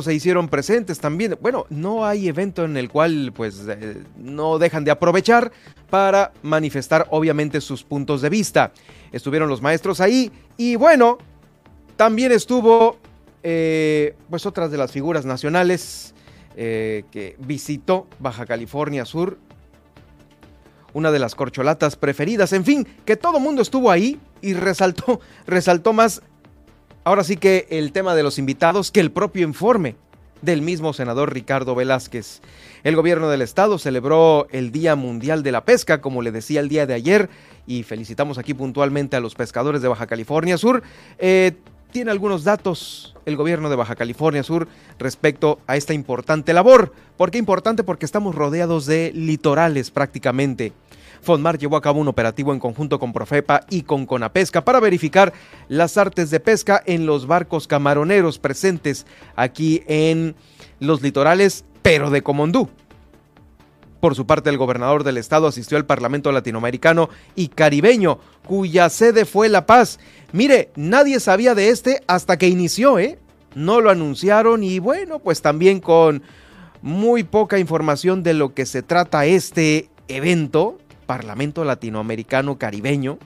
se hicieron presentes también. Bueno, no hay evento en el cual pues eh, no dejan de aprovechar para manifestar obviamente sus puntos de vista. Estuvieron los maestros ahí y bueno, también estuvo eh, pues otras de las figuras nacionales eh, que visitó Baja California Sur, una de las corcholatas preferidas, en fin, que todo mundo estuvo ahí y resaltó, resaltó más Ahora sí que el tema de los invitados que el propio informe del mismo senador Ricardo Velázquez. El gobierno del estado celebró el Día Mundial de la Pesca, como le decía el día de ayer, y felicitamos aquí puntualmente a los pescadores de Baja California Sur. Eh, tiene algunos datos el gobierno de Baja California Sur respecto a esta importante labor. ¿Por qué importante? Porque estamos rodeados de litorales prácticamente. Fonmar llevó a cabo un operativo en conjunto con Profepa y con Conapesca para verificar las artes de pesca en los barcos camaroneros presentes aquí en los litorales, pero de Comondú. Por su parte, el gobernador del estado asistió al Parlamento Latinoamericano y Caribeño, cuya sede fue La Paz. Mire, nadie sabía de este hasta que inició, ¿eh? No lo anunciaron y bueno, pues también con muy poca información de lo que se trata este evento, Parlamento Latinoamericano Caribeño.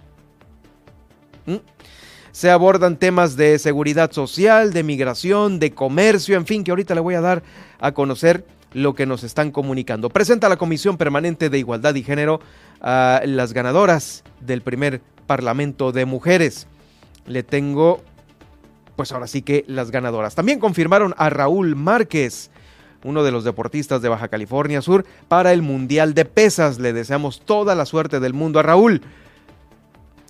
Se abordan temas de seguridad social, de migración, de comercio, en fin, que ahorita le voy a dar a conocer lo que nos están comunicando. Presenta la Comisión Permanente de Igualdad y Género a las ganadoras del primer Parlamento de Mujeres. Le tengo, pues ahora sí que las ganadoras. También confirmaron a Raúl Márquez uno de los deportistas de Baja California Sur, para el Mundial de Pesas. Le deseamos toda la suerte del mundo a Raúl.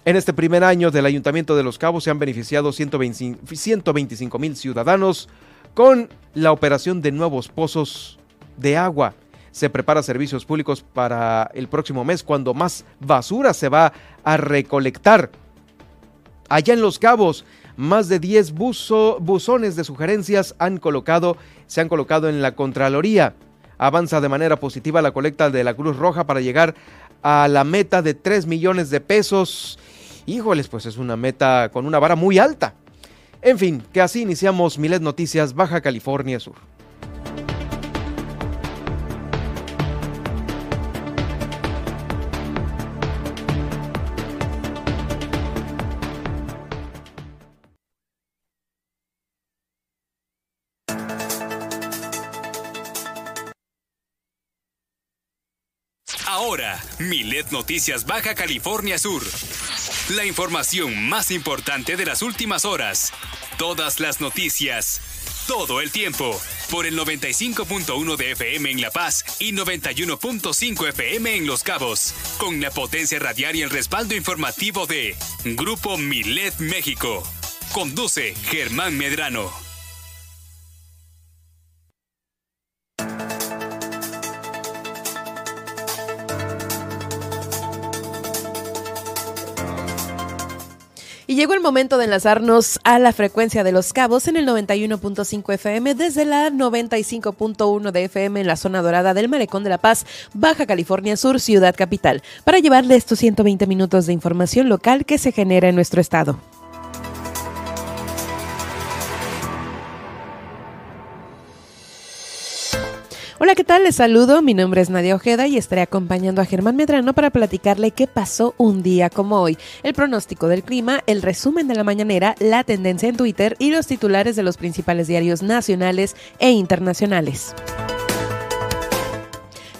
En este primer año del Ayuntamiento de Los Cabos se han beneficiado 125 mil ciudadanos con la operación de nuevos pozos de agua. Se prepara servicios públicos para el próximo mes cuando más basura se va a recolectar. Allá en Los Cabos más de 10 buzones de sugerencias han colocado, se han colocado en la Contraloría. Avanza de manera positiva la colecta de la Cruz Roja para llegar a la meta de 3 millones de pesos. Híjoles, pues es una meta con una vara muy alta. En fin, que así iniciamos Milet Noticias Baja California Sur. Noticias Baja California Sur. La información más importante de las últimas horas. Todas las noticias. Todo el tiempo. Por el 95.1 de FM en La Paz y 91.5 FM en Los Cabos. Con la potencia radial y el respaldo informativo de Grupo Milet México. Conduce Germán Medrano. Llegó el momento de enlazarnos a la frecuencia de los cabos en el 91.5 FM desde la 95.1 de FM en la zona dorada del Malecón de la Paz, Baja California Sur, Ciudad Capital, para llevarle estos 120 minutos de información local que se genera en nuestro estado. Hola, ¿qué tal? Les saludo. Mi nombre es Nadia Ojeda y estaré acompañando a Germán Medrano para platicarle qué pasó un día como hoy, el pronóstico del clima, el resumen de la mañanera, la tendencia en Twitter y los titulares de los principales diarios nacionales e internacionales.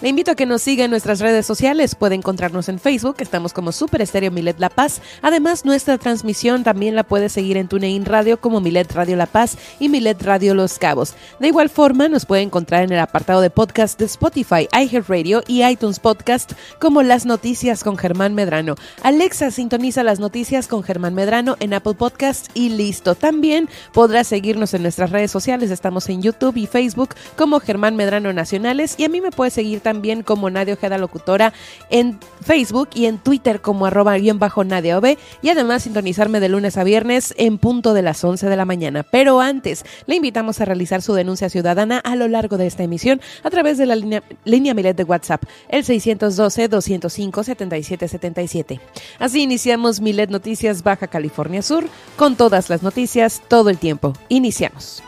Le invito a que nos siga en nuestras redes sociales. Puede encontrarnos en Facebook, estamos como Super Estéreo Milet La Paz. Además, nuestra transmisión también la puede seguir en TuneIn Radio como Milet Radio La Paz y Milet Radio Los Cabos. De igual forma, nos puede encontrar en el apartado de podcast de Spotify, iHeartRadio y iTunes Podcast como Las Noticias con Germán Medrano. Alexa sintoniza las noticias con Germán Medrano en Apple Podcast y listo. También podrá seguirnos en nuestras redes sociales. Estamos en YouTube y Facebook como Germán Medrano Nacionales y a mí me puede seguir también también como Nadia Ojeda Locutora en Facebook y en Twitter como arroba guion bajo Nadia OB y además sintonizarme de lunes a viernes en punto de las 11 de la mañana. Pero antes, le invitamos a realizar su denuncia ciudadana a lo largo de esta emisión a través de la línea, línea Milet de WhatsApp, el 612-205-7777. Así iniciamos Milet Noticias Baja California Sur con todas las noticias todo el tiempo. Iniciamos.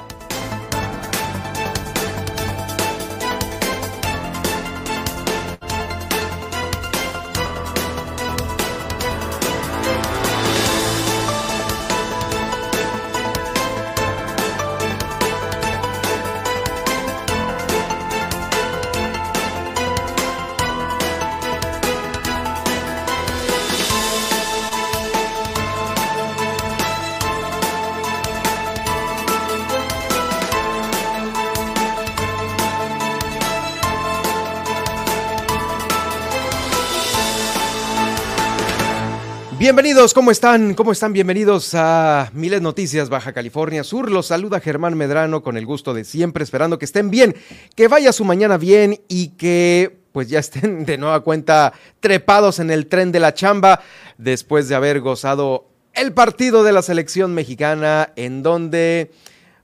Bienvenidos, ¿cómo están? ¿Cómo están? Bienvenidos a Miles Noticias Baja California Sur. Los saluda Germán Medrano con el gusto de siempre, esperando que estén bien, que vaya su mañana bien y que pues ya estén de nueva cuenta trepados en el tren de la chamba después de haber gozado el partido de la selección mexicana en donde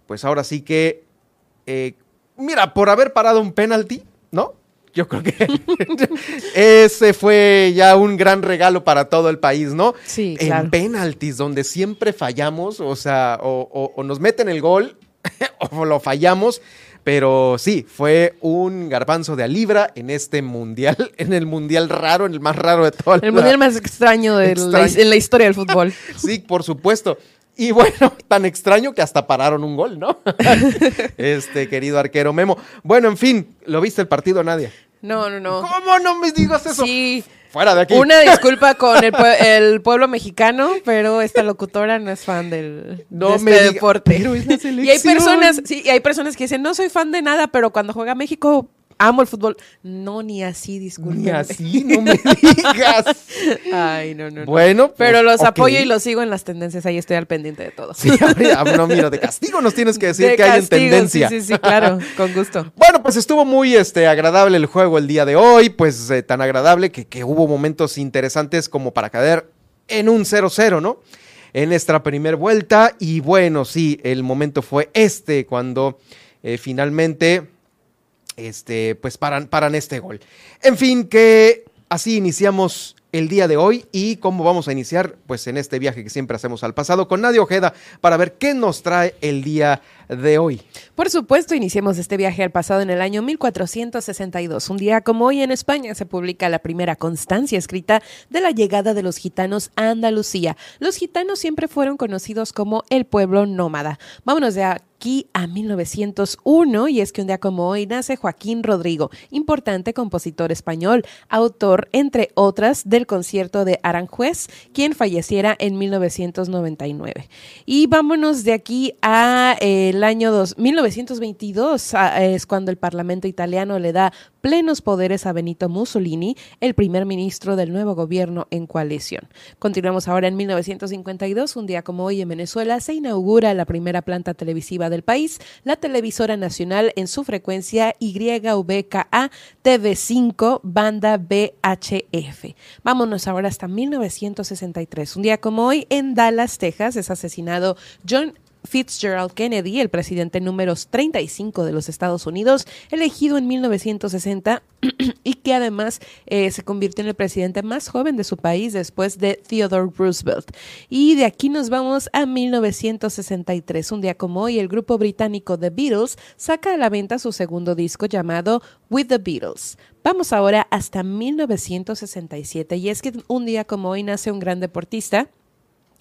pues ahora sí que, eh, mira, por haber parado un penalti. Yo creo que ese fue ya un gran regalo para todo el país, ¿no? Sí, En penaltis, donde siempre fallamos, o sea, o, o nos meten el gol o lo fallamos. Pero sí, fue un garbanzo de a libra en este mundial, en el mundial raro, en el más raro de todo el mundial más extraño, de La, en la historia del fútbol. sí, por supuesto. Y bueno, tan extraño que hasta pararon un gol, ¿no? este querido arquero Memo. Bueno, en fin, ¿lo viste el partido, Nadia? No, no, no. ¿Cómo no me digas eso? Sí. Fuera de aquí. Una disculpa con el, pueblo mexicano, pero esta locutora no es fan del no de este deporte. y hay personas, sí, y hay personas que dicen, no soy fan de nada, pero cuando juega México amo el fútbol. No, ni así, disculpe. Ni así, no me digas. Ay, no, no. Bueno, pues, pero los apoyo y los sigo en las tendencias. Ahí estoy al pendiente de todo. Sí, no, mira, de castigo nos tienes que decir que hay en tendencia. Sí, sí, sí, claro, con gusto. Bueno, pues estuvo muy este, agradable el juego el día de hoy. Pues eh, tan agradable que, que hubo momentos interesantes como para caer en un 0-0, ¿no? En nuestra primera vuelta. Y bueno, sí, el momento fue este, cuando eh, finalmente este, pues paran, paran este gol. En fin, que así iniciamos el día de hoy y cómo vamos a iniciar pues en este viaje que siempre hacemos al pasado con Nadia Ojeda para ver qué nos trae el día de hoy. Por supuesto, iniciemos este viaje al pasado en el año 1462. Un día como hoy en España se publica la primera constancia escrita de la llegada de los gitanos a Andalucía. Los gitanos siempre fueron conocidos como el pueblo nómada. Vámonos de aquí a 1901 y es que un día como hoy nace Joaquín Rodrigo, importante compositor español, autor, entre otras, del concierto de Aranjuez, quien falleciera en 1999. Y vámonos de aquí a eh, el año dos, 1922, es cuando el Parlamento italiano le da plenos poderes a Benito Mussolini, el primer ministro del nuevo gobierno en coalición. Continuamos ahora en 1952, un día como hoy en Venezuela se inaugura la primera planta televisiva del país, la televisora nacional en su frecuencia YVKA TV5 banda BHF. Vámonos ahora hasta 1963, un día como hoy en Dallas, Texas, es asesinado John Fitzgerald Kennedy, el presidente número 35 de los Estados Unidos, elegido en 1960 y que además eh, se convirtió en el presidente más joven de su país después de Theodore Roosevelt. Y de aquí nos vamos a 1963. Un día como hoy, el grupo británico The Beatles saca a la venta su segundo disco llamado With the Beatles. Vamos ahora hasta 1967 y es que un día como hoy nace un gran deportista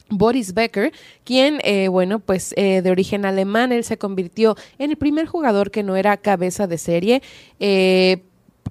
Boris Becker, quien, eh, bueno, pues eh, de origen alemán, él se convirtió en el primer jugador que no era cabeza de serie. Eh,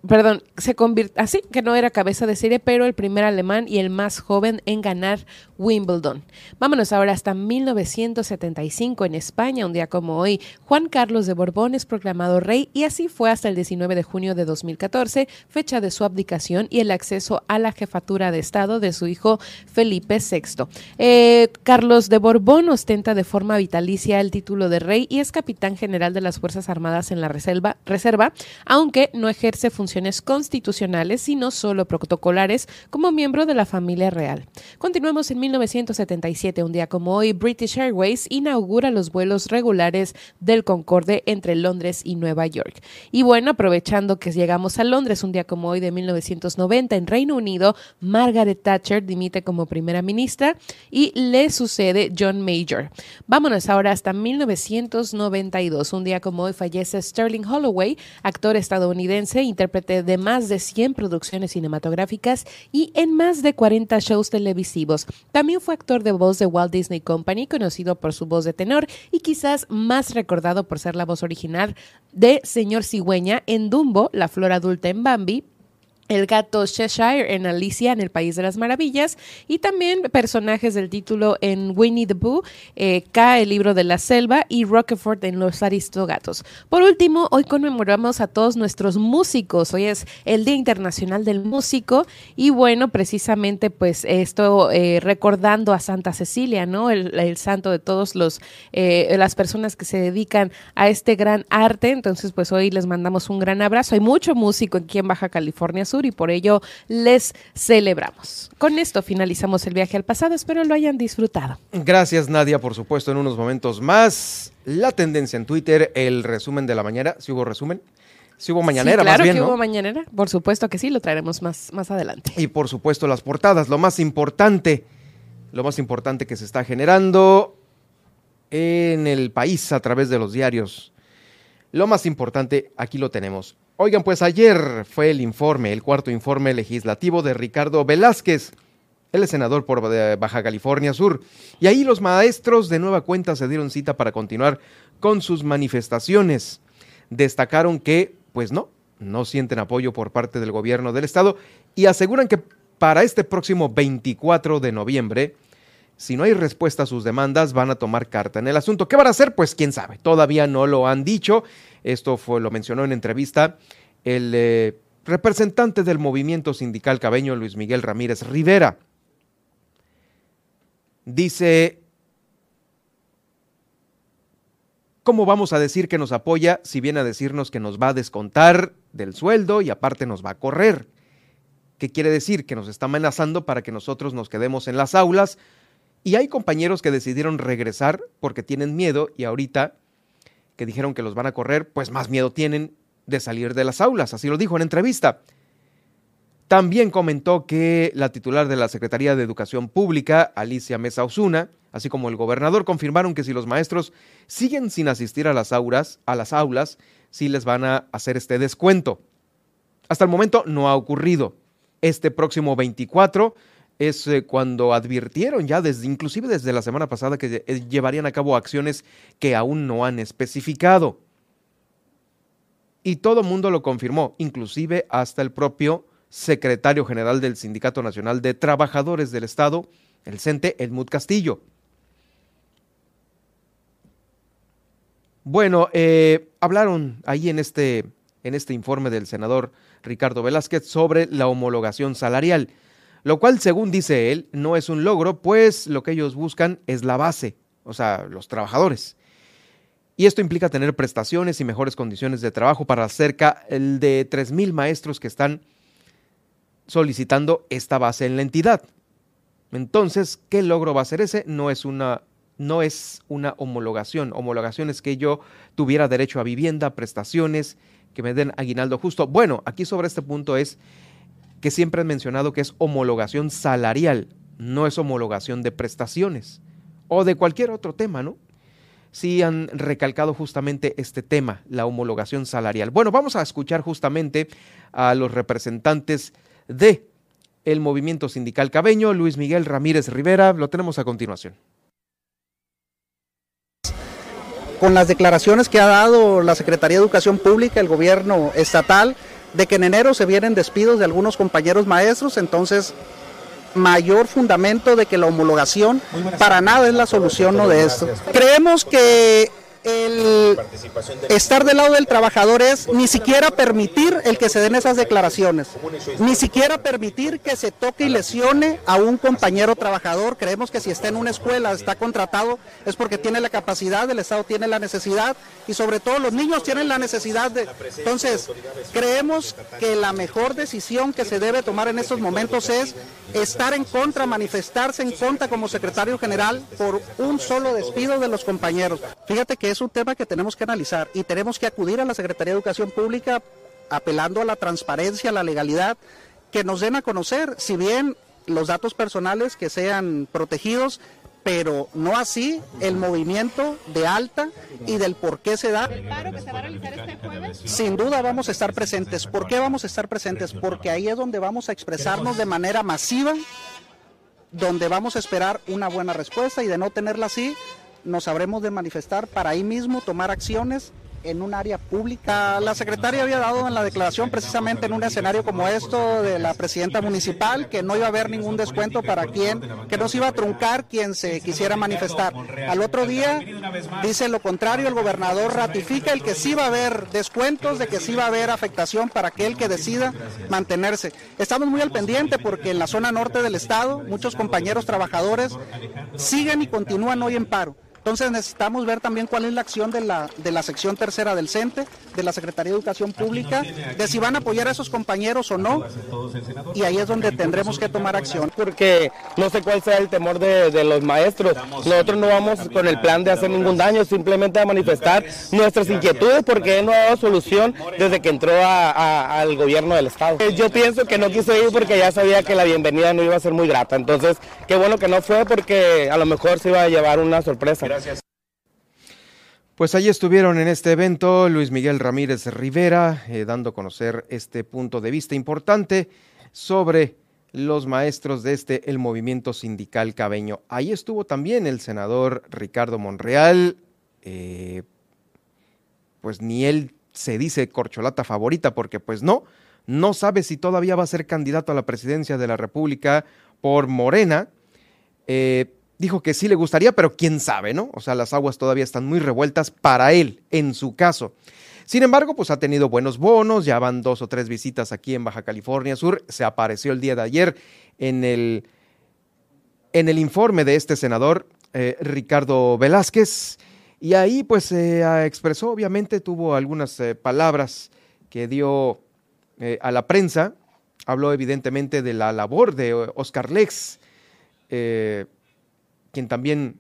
perdón, se convirtió, así que no era cabeza de serie, pero el primer alemán y el más joven en ganar Wimbledon. Vámonos ahora hasta 1975 en España, un día como hoy, Juan Carlos de Borbón es proclamado rey y así fue hasta el 19 de junio de 2014, fecha de su abdicación y el acceso a la jefatura de Estado de su hijo Felipe VI. Eh, Carlos de Borbón ostenta de forma vitalicia el título de rey y es capitán general de las Fuerzas Armadas en la reserva, reserva aunque no ejerce funciones constitucionales, sino solo protocolares como miembro de la familia real. Continuamos en 1977, un día como hoy, British Airways inaugura los vuelos regulares del Concorde entre Londres y Nueva York. Y bueno, aprovechando que llegamos a Londres un día como hoy de 1990 en Reino Unido, Margaret Thatcher dimite como primera ministra y le sucede John Major. Vámonos ahora hasta 1992, un día como hoy fallece Sterling Holloway, actor estadounidense, de más de 100 producciones cinematográficas y en más de 40 shows televisivos. También fue actor de voz de Walt Disney Company, conocido por su voz de tenor y quizás más recordado por ser la voz original de Señor Cigüeña en Dumbo, la flor adulta en Bambi, el gato Cheshire en Alicia en el País de las Maravillas y también personajes del título en Winnie the Pooh, eh, K, el libro de la selva y Rockefort en Los Aristogatos. Por último, hoy conmemoramos a todos nuestros músicos. Hoy es el Día Internacional del Músico y bueno, precisamente pues esto eh, recordando a Santa Cecilia, ¿no? El, santo de todos los eh, las personas que se dedican a este gran arte. Entonces pues hoy les mandamos un gran abrazo. Hay mucho músico aquí en Baja California Sur y por ello les celebramos. Con esto finalizamos el viaje al pasado, espero lo hayan disfrutado. Gracias Nadia, por supuesto, en unos momentos más. La tendencia en Twitter, el resumen de la mañana, si hubo resumen. Si hubo mañanera, claro más bien, que hubo mañanera, por supuesto que sí, lo traeremos más, más adelante. Y por supuesto las portadas, lo más importante, lo más importante que se está generando en el país a través de los diarios. Lo más importante, aquí lo tenemos. Oigan, pues ayer fue el informe, el cuarto informe legislativo de Ricardo Velázquez, el senador por Baja California Sur. Y ahí los maestros de nueva cuenta se dieron cita para continuar con sus manifestaciones. Destacaron que, pues no, no sienten apoyo por parte del gobierno del estado y aseguran que para este próximo 24 de noviembre, si no hay respuesta a sus demandas, van a tomar carta en el asunto. ¿Qué van a hacer? Pues quién sabe. Todavía no lo han dicho. Esto fue, lo mencionó en entrevista el eh, representante del movimiento sindical cabeño, Luis Miguel Ramírez Rivera. Dice, ¿cómo vamos a decir que nos apoya si viene a decirnos que nos va a descontar del sueldo y aparte nos va a correr? ¿Qué quiere decir? Que nos está amenazando para que nosotros nos quedemos en las aulas y hay compañeros que decidieron regresar porque tienen miedo y ahorita que dijeron que los van a correr, pues más miedo tienen de salir de las aulas, así lo dijo en entrevista. También comentó que la titular de la Secretaría de Educación Pública, Alicia Mesa Osuna, así como el gobernador, confirmaron que si los maestros siguen sin asistir a las aulas, a las aulas, sí les van a hacer este descuento. Hasta el momento no ha ocurrido. Este próximo 24 es eh, cuando advirtieron ya desde inclusive desde la semana pasada que eh, llevarían a cabo acciones que aún no han especificado. Y todo mundo lo confirmó, inclusive hasta el propio secretario general del Sindicato Nacional de Trabajadores del Estado, el CENTE, Edmund Castillo. Bueno, eh, hablaron ahí en este, en este informe del senador Ricardo Velázquez sobre la homologación salarial lo cual, según dice él, no es un logro, pues lo que ellos buscan es la base, o sea, los trabajadores. Y esto implica tener prestaciones y mejores condiciones de trabajo para cerca de 3.000 maestros que están solicitando esta base en la entidad. Entonces, ¿qué logro va a ser ese? No es una, no es una homologación. Homologación es que yo tuviera derecho a vivienda, prestaciones, que me den aguinaldo justo. Bueno, aquí sobre este punto es que siempre han mencionado que es homologación salarial, no es homologación de prestaciones o de cualquier otro tema, ¿no? Sí han recalcado justamente este tema, la homologación salarial. Bueno, vamos a escuchar justamente a los representantes de el movimiento sindical cabeño, Luis Miguel Ramírez Rivera, lo tenemos a continuación. Con las declaraciones que ha dado la Secretaría de Educación Pública, el gobierno estatal, de que en enero se vienen despidos de algunos compañeros maestros, entonces mayor fundamento de que la homologación para nada es la solución no de esto. Creemos que el estar del lado del trabajador es ni siquiera permitir el que se den esas declaraciones, ni siquiera permitir que se toque y lesione a un compañero trabajador. Creemos que si está en una escuela, está contratado, es porque tiene la capacidad, el Estado tiene la necesidad y sobre todo los niños tienen la necesidad de... Entonces, creemos que la mejor decisión que se debe tomar en estos momentos es estar en contra, manifestarse en contra como secretario general por un solo despido de los compañeros. Fíjate que es un tema que tenemos que analizar y tenemos que acudir a la Secretaría de Educación Pública apelando a la transparencia, a la legalidad, que nos den a conocer, si bien los datos personales que sean protegidos, pero no así el movimiento de alta y del por qué se da. Sin duda vamos a estar presentes. ¿Por qué vamos a estar presentes? Porque ahí es donde vamos a expresarnos de manera masiva, donde vamos a esperar una buena respuesta y de no tenerla así, nos habremos de manifestar para ahí mismo tomar acciones en un área pública. La secretaria había dado en la declaración precisamente en un escenario como esto de la presidenta municipal que no iba a haber ningún descuento para quien, que no se iba a truncar quien se quisiera manifestar. Al otro día dice lo contrario, el gobernador ratifica el que sí va a haber descuentos, de que sí va a haber afectación para aquel que decida mantenerse. Estamos muy al pendiente porque en la zona norte del estado muchos compañeros trabajadores siguen y continúan hoy en paro. Entonces necesitamos ver también cuál es la acción de la, de la sección tercera del CENTE, de la Secretaría de Educación Pública, de si van a apoyar a esos compañeros o no, y ahí es donde tendremos que tomar acción. Porque no sé cuál sea el temor de, los maestros. Nosotros no vamos con el plan de hacer ningún daño, simplemente a manifestar nuestras inquietudes porque él no ha dado solución desde que entró al gobierno del Estado. Yo pienso que no quiso ir porque ya sabía que la bienvenida no iba a ser muy grata. Entonces, qué bueno que no fue porque a lo mejor se iba a llevar una sorpresa. Gracias. Pues allí estuvieron en este evento Luis Miguel Ramírez Rivera, eh, dando a conocer este punto de vista importante sobre los maestros de este, el movimiento sindical cabeño. Ahí estuvo también el senador Ricardo Monreal, eh, pues ni él se dice corcholata favorita, porque pues no, no sabe si todavía va a ser candidato a la presidencia de la República por Morena. Eh, dijo que sí le gustaría, pero quién sabe, ¿no? O sea, las aguas todavía están muy revueltas para él, en su caso. Sin embargo, pues ha tenido buenos bonos, ya van dos o tres visitas aquí en Baja California Sur, se apareció el día de ayer en el, en el informe de este senador, eh, Ricardo Velázquez, y ahí pues se expresó, obviamente tuvo algunas eh, palabras que dio eh, a la prensa, habló evidentemente de la labor de Oscar Lex, quien también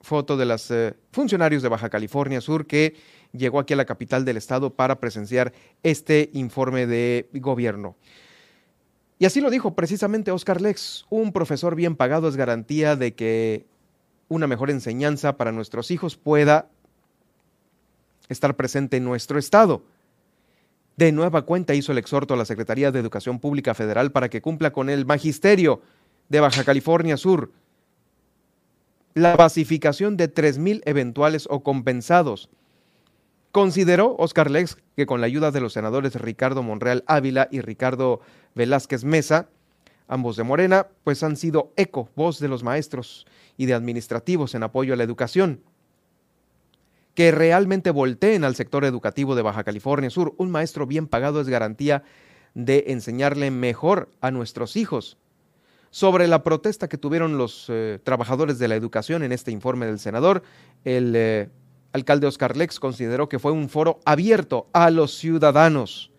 fue otro de los eh, funcionarios de Baja California Sur que llegó aquí a la capital del estado para presenciar este informe de gobierno. Y así lo dijo precisamente Oscar Lex, un profesor bien pagado es garantía de que una mejor enseñanza para nuestros hijos pueda estar presente en nuestro estado. De nueva cuenta hizo el exhorto a la Secretaría de Educación Pública Federal para que cumpla con el magisterio de Baja California Sur la basificación de 3.000 eventuales o compensados. Consideró Oscar Lex que con la ayuda de los senadores Ricardo Monreal Ávila y Ricardo Velázquez Mesa, ambos de Morena, pues han sido eco, voz de los maestros y de administrativos en apoyo a la educación. Que realmente volteen al sector educativo de Baja California Sur. Un maestro bien pagado es garantía de enseñarle mejor a nuestros hijos sobre la protesta que tuvieron los eh, trabajadores de la educación en este informe del senador, el eh, alcalde Oscar Lex consideró que fue un foro abierto a los ciudadanos.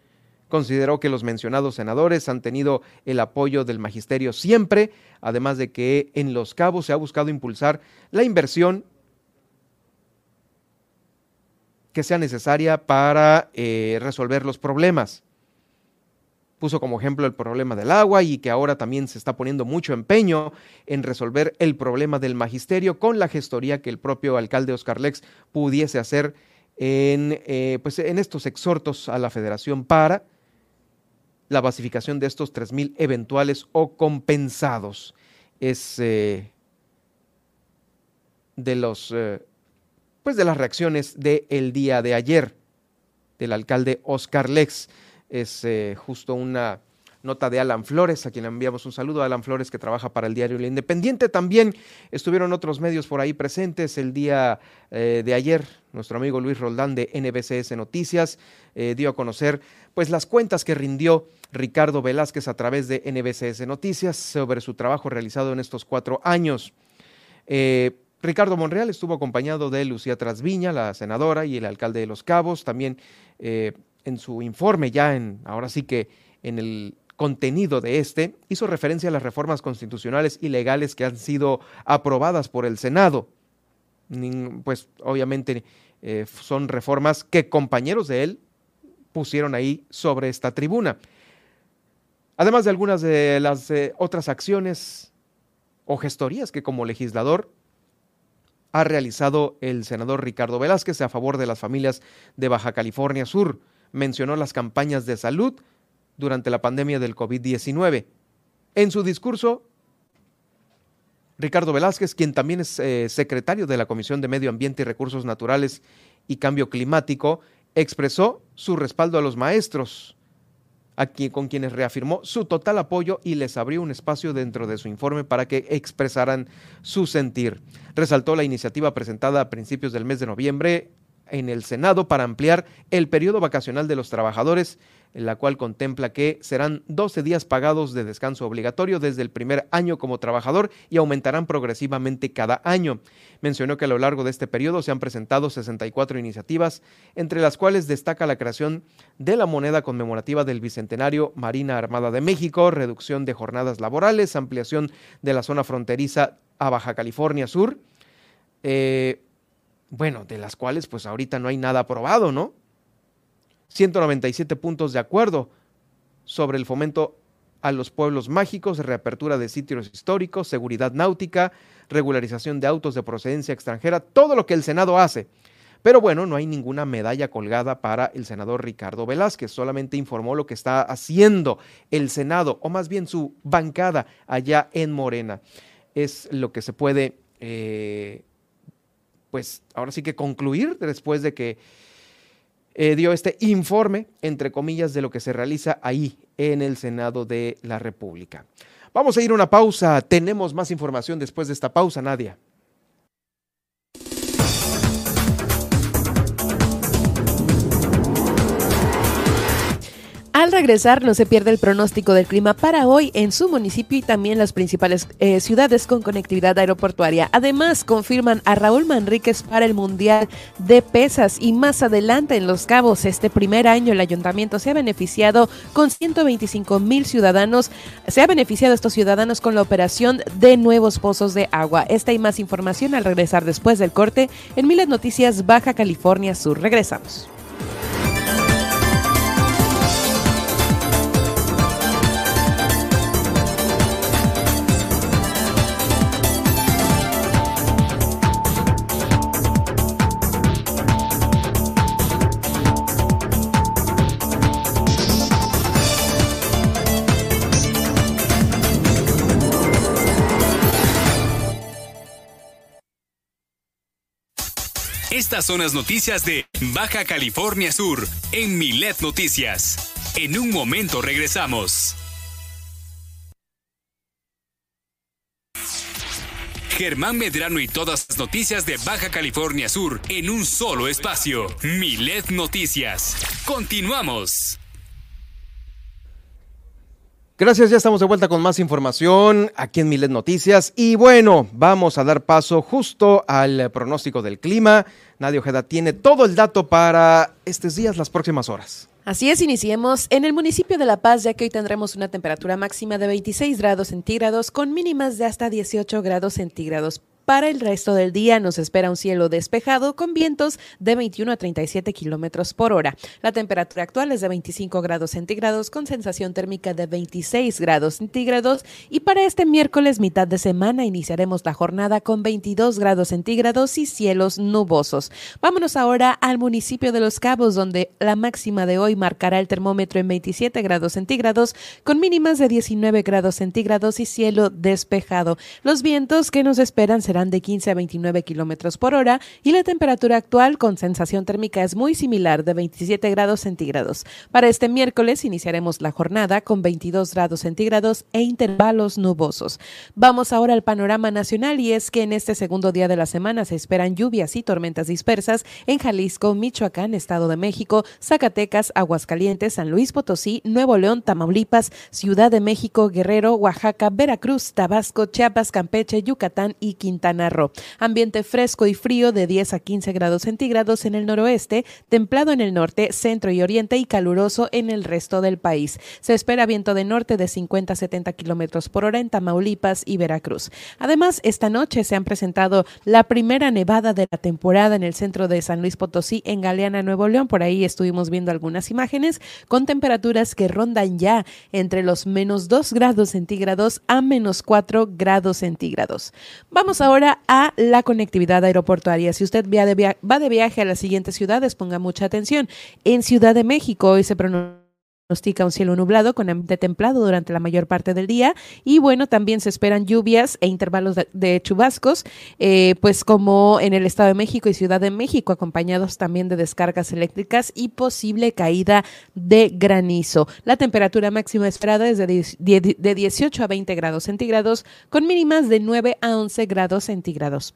Consideró que los mencionados senadores han tenido el apoyo del magisterio siempre, además de que en Los Cabos se ha buscado impulsar la inversión que sea necesaria para eh, resolver los problemas puso como ejemplo el problema del agua y que ahora también se está poniendo mucho empeño en resolver el problema del magisterio con la gestoría que el propio alcalde Oscar Lex pudiese hacer en, eh, pues en estos exhortos a la federación para la basificación de estos 3.000 eventuales o compensados. Es eh, de los eh, pues de las reacciones del día de ayer del alcalde Oscar Lex es eh, justo una nota de Alan Flores, a quien enviamos un saludo, Alan Flores que trabaja para el diario El Independiente. También estuvieron otros medios por ahí presentes el día eh, de ayer. Nuestro amigo Luis Roldán de NBCS Noticias eh, dio a conocer pues las cuentas que rindió Ricardo Velázquez a través de NBCS Noticias sobre su trabajo realizado en estos cuatro años. Ricardo Monreal estuvo acompañado de Lucía Trasviña, la senadora, y el alcalde de Los Cabos. También en su informe, ya en, ahora sí que en el contenido de este, hizo referencia a las reformas constitucionales y legales que han sido aprobadas por el Senado. Pues obviamente eh, son reformas que compañeros de él pusieron ahí sobre esta tribuna. Además de algunas de las eh, otras acciones o gestorías que como legislador ha realizado el senador Ricardo Velázquez a favor de las familias de Baja California Sur mencionó las campañas de salud durante la pandemia del COVID-19. En su discurso, Ricardo Velázquez, quien también es eh, secretario de la Comisión de Medio Ambiente y Recursos Naturales y Cambio Climático expresó su respaldo a los maestros, con quienes reafirmó su total apoyo y les abrió un espacio dentro de su informe para que expresaran su sentir. Resaltó la iniciativa presentada a principios del mes de noviembre en el Senado para ampliar el periodo vacacional de los trabajadores en la cual contempla que serán 12 días pagados de descanso obligatorio desde el primer año como trabajador y aumentarán progresivamente cada año. Mencionó que a lo largo de este periodo se han presentado 64 iniciativas, entre las cuales destaca la creación de la moneda conmemorativa del Bicentenario Marina Armada de México, reducción de jornadas laborales, ampliación de la zona fronteriza a Baja California Sur, eh, bueno, de las cuales pues ahorita no hay nada aprobado, ¿no? 197 puntos de acuerdo sobre el fomento a los pueblos mágicos, reapertura de sitios históricos, seguridad náutica, regularización de autos de procedencia extranjera, todo lo que el Senado hace. Pero bueno, no hay ninguna medalla colgada para el senador Ricardo Velázquez, solamente informó lo que está haciendo el Senado, o más bien su bancada allá en Morena. Es lo que se puede, eh, pues ahora sí que concluir después de que eh, dio este informe, entre comillas, de lo que se realiza ahí en el Senado de la República. Vamos a ir a una pausa. Tenemos más información después de esta pausa, Nadia. Al regresar no se pierde el pronóstico del clima para hoy en su municipio y también las principales eh, ciudades con conectividad aeroportuaria. Además, confirman a Raúl Manríquez para el Mundial de Pesas y más adelante en Los Cabos, este primer año el ayuntamiento se ha beneficiado con 125 mil ciudadanos, se ha beneficiado a estos ciudadanos con la operación de nuevos pozos de agua. Esta y más información al regresar después del corte en Miles Noticias Baja California Sur. Regresamos. Estas son las noticias de Baja California Sur en Milet Noticias. En un momento regresamos. Germán Medrano y todas las noticias de Baja California Sur en un solo espacio. Milet Noticias. Continuamos. Gracias, ya estamos de vuelta con más información aquí en Milet Noticias. Y bueno, vamos a dar paso justo al pronóstico del clima. Nadia Ojeda tiene todo el dato para estos días, las próximas horas. Así es, iniciemos en el municipio de La Paz, ya que hoy tendremos una temperatura máxima de 26 grados centígrados con mínimas de hasta 18 grados centígrados. Para el resto del día nos espera un cielo despejado con vientos de 21 a 37 kilómetros por hora. La temperatura actual es de 25 grados centígrados con sensación térmica de 26 grados centígrados. Y para este miércoles, mitad de semana, iniciaremos la jornada con 22 grados centígrados y cielos nubosos. Vámonos ahora al municipio de Los Cabos, donde la máxima de hoy marcará el termómetro en 27 grados centígrados con mínimas de 19 grados centígrados y cielo despejado. Los vientos que nos esperan serán de 15 a 29 kilómetros por hora y la temperatura actual con sensación térmica es muy similar de 27 grados centígrados. Para este miércoles iniciaremos la jornada con 22 grados centígrados e intervalos nubosos. Vamos ahora al panorama nacional y es que en este segundo día de la semana se esperan lluvias y tormentas dispersas en Jalisco, Michoacán, Estado de México, Zacatecas, Aguascalientes, San Luis Potosí, Nuevo León, Tamaulipas, Ciudad de México, Guerrero, Oaxaca, Veracruz, Tabasco, Chiapas, Campeche, Yucatán y Quintana Ambiente fresco y frío de 10 a 15 grados centígrados en el noroeste, templado en el norte, centro y oriente y caluroso en el resto del país. Se espera viento de norte de 50 a 70 kilómetros por hora en Tamaulipas y Veracruz. Además, esta noche se han presentado la primera nevada de la temporada en el centro de San Luis Potosí, en Galeana, Nuevo León. Por ahí estuvimos viendo algunas imágenes con temperaturas que rondan ya entre los menos 2 grados centígrados a menos 4 grados centígrados. Vamos a ahora a la conectividad aeroportuaria. Si usted va de, viaje a las siguientes ciudades, ponga mucha atención. En Ciudad de México hoy se pronuncia pronostica un cielo nublado con ambiente templado durante la mayor parte del día y bueno, también se esperan lluvias e intervalos de, chubascos, eh, pues como en el Estado de México y Ciudad de México, acompañados también de descargas eléctricas y posible caída de granizo. La temperatura máxima esperada es de, de 18 a 20 grados centígrados con mínimas de 9 a 11 grados centígrados.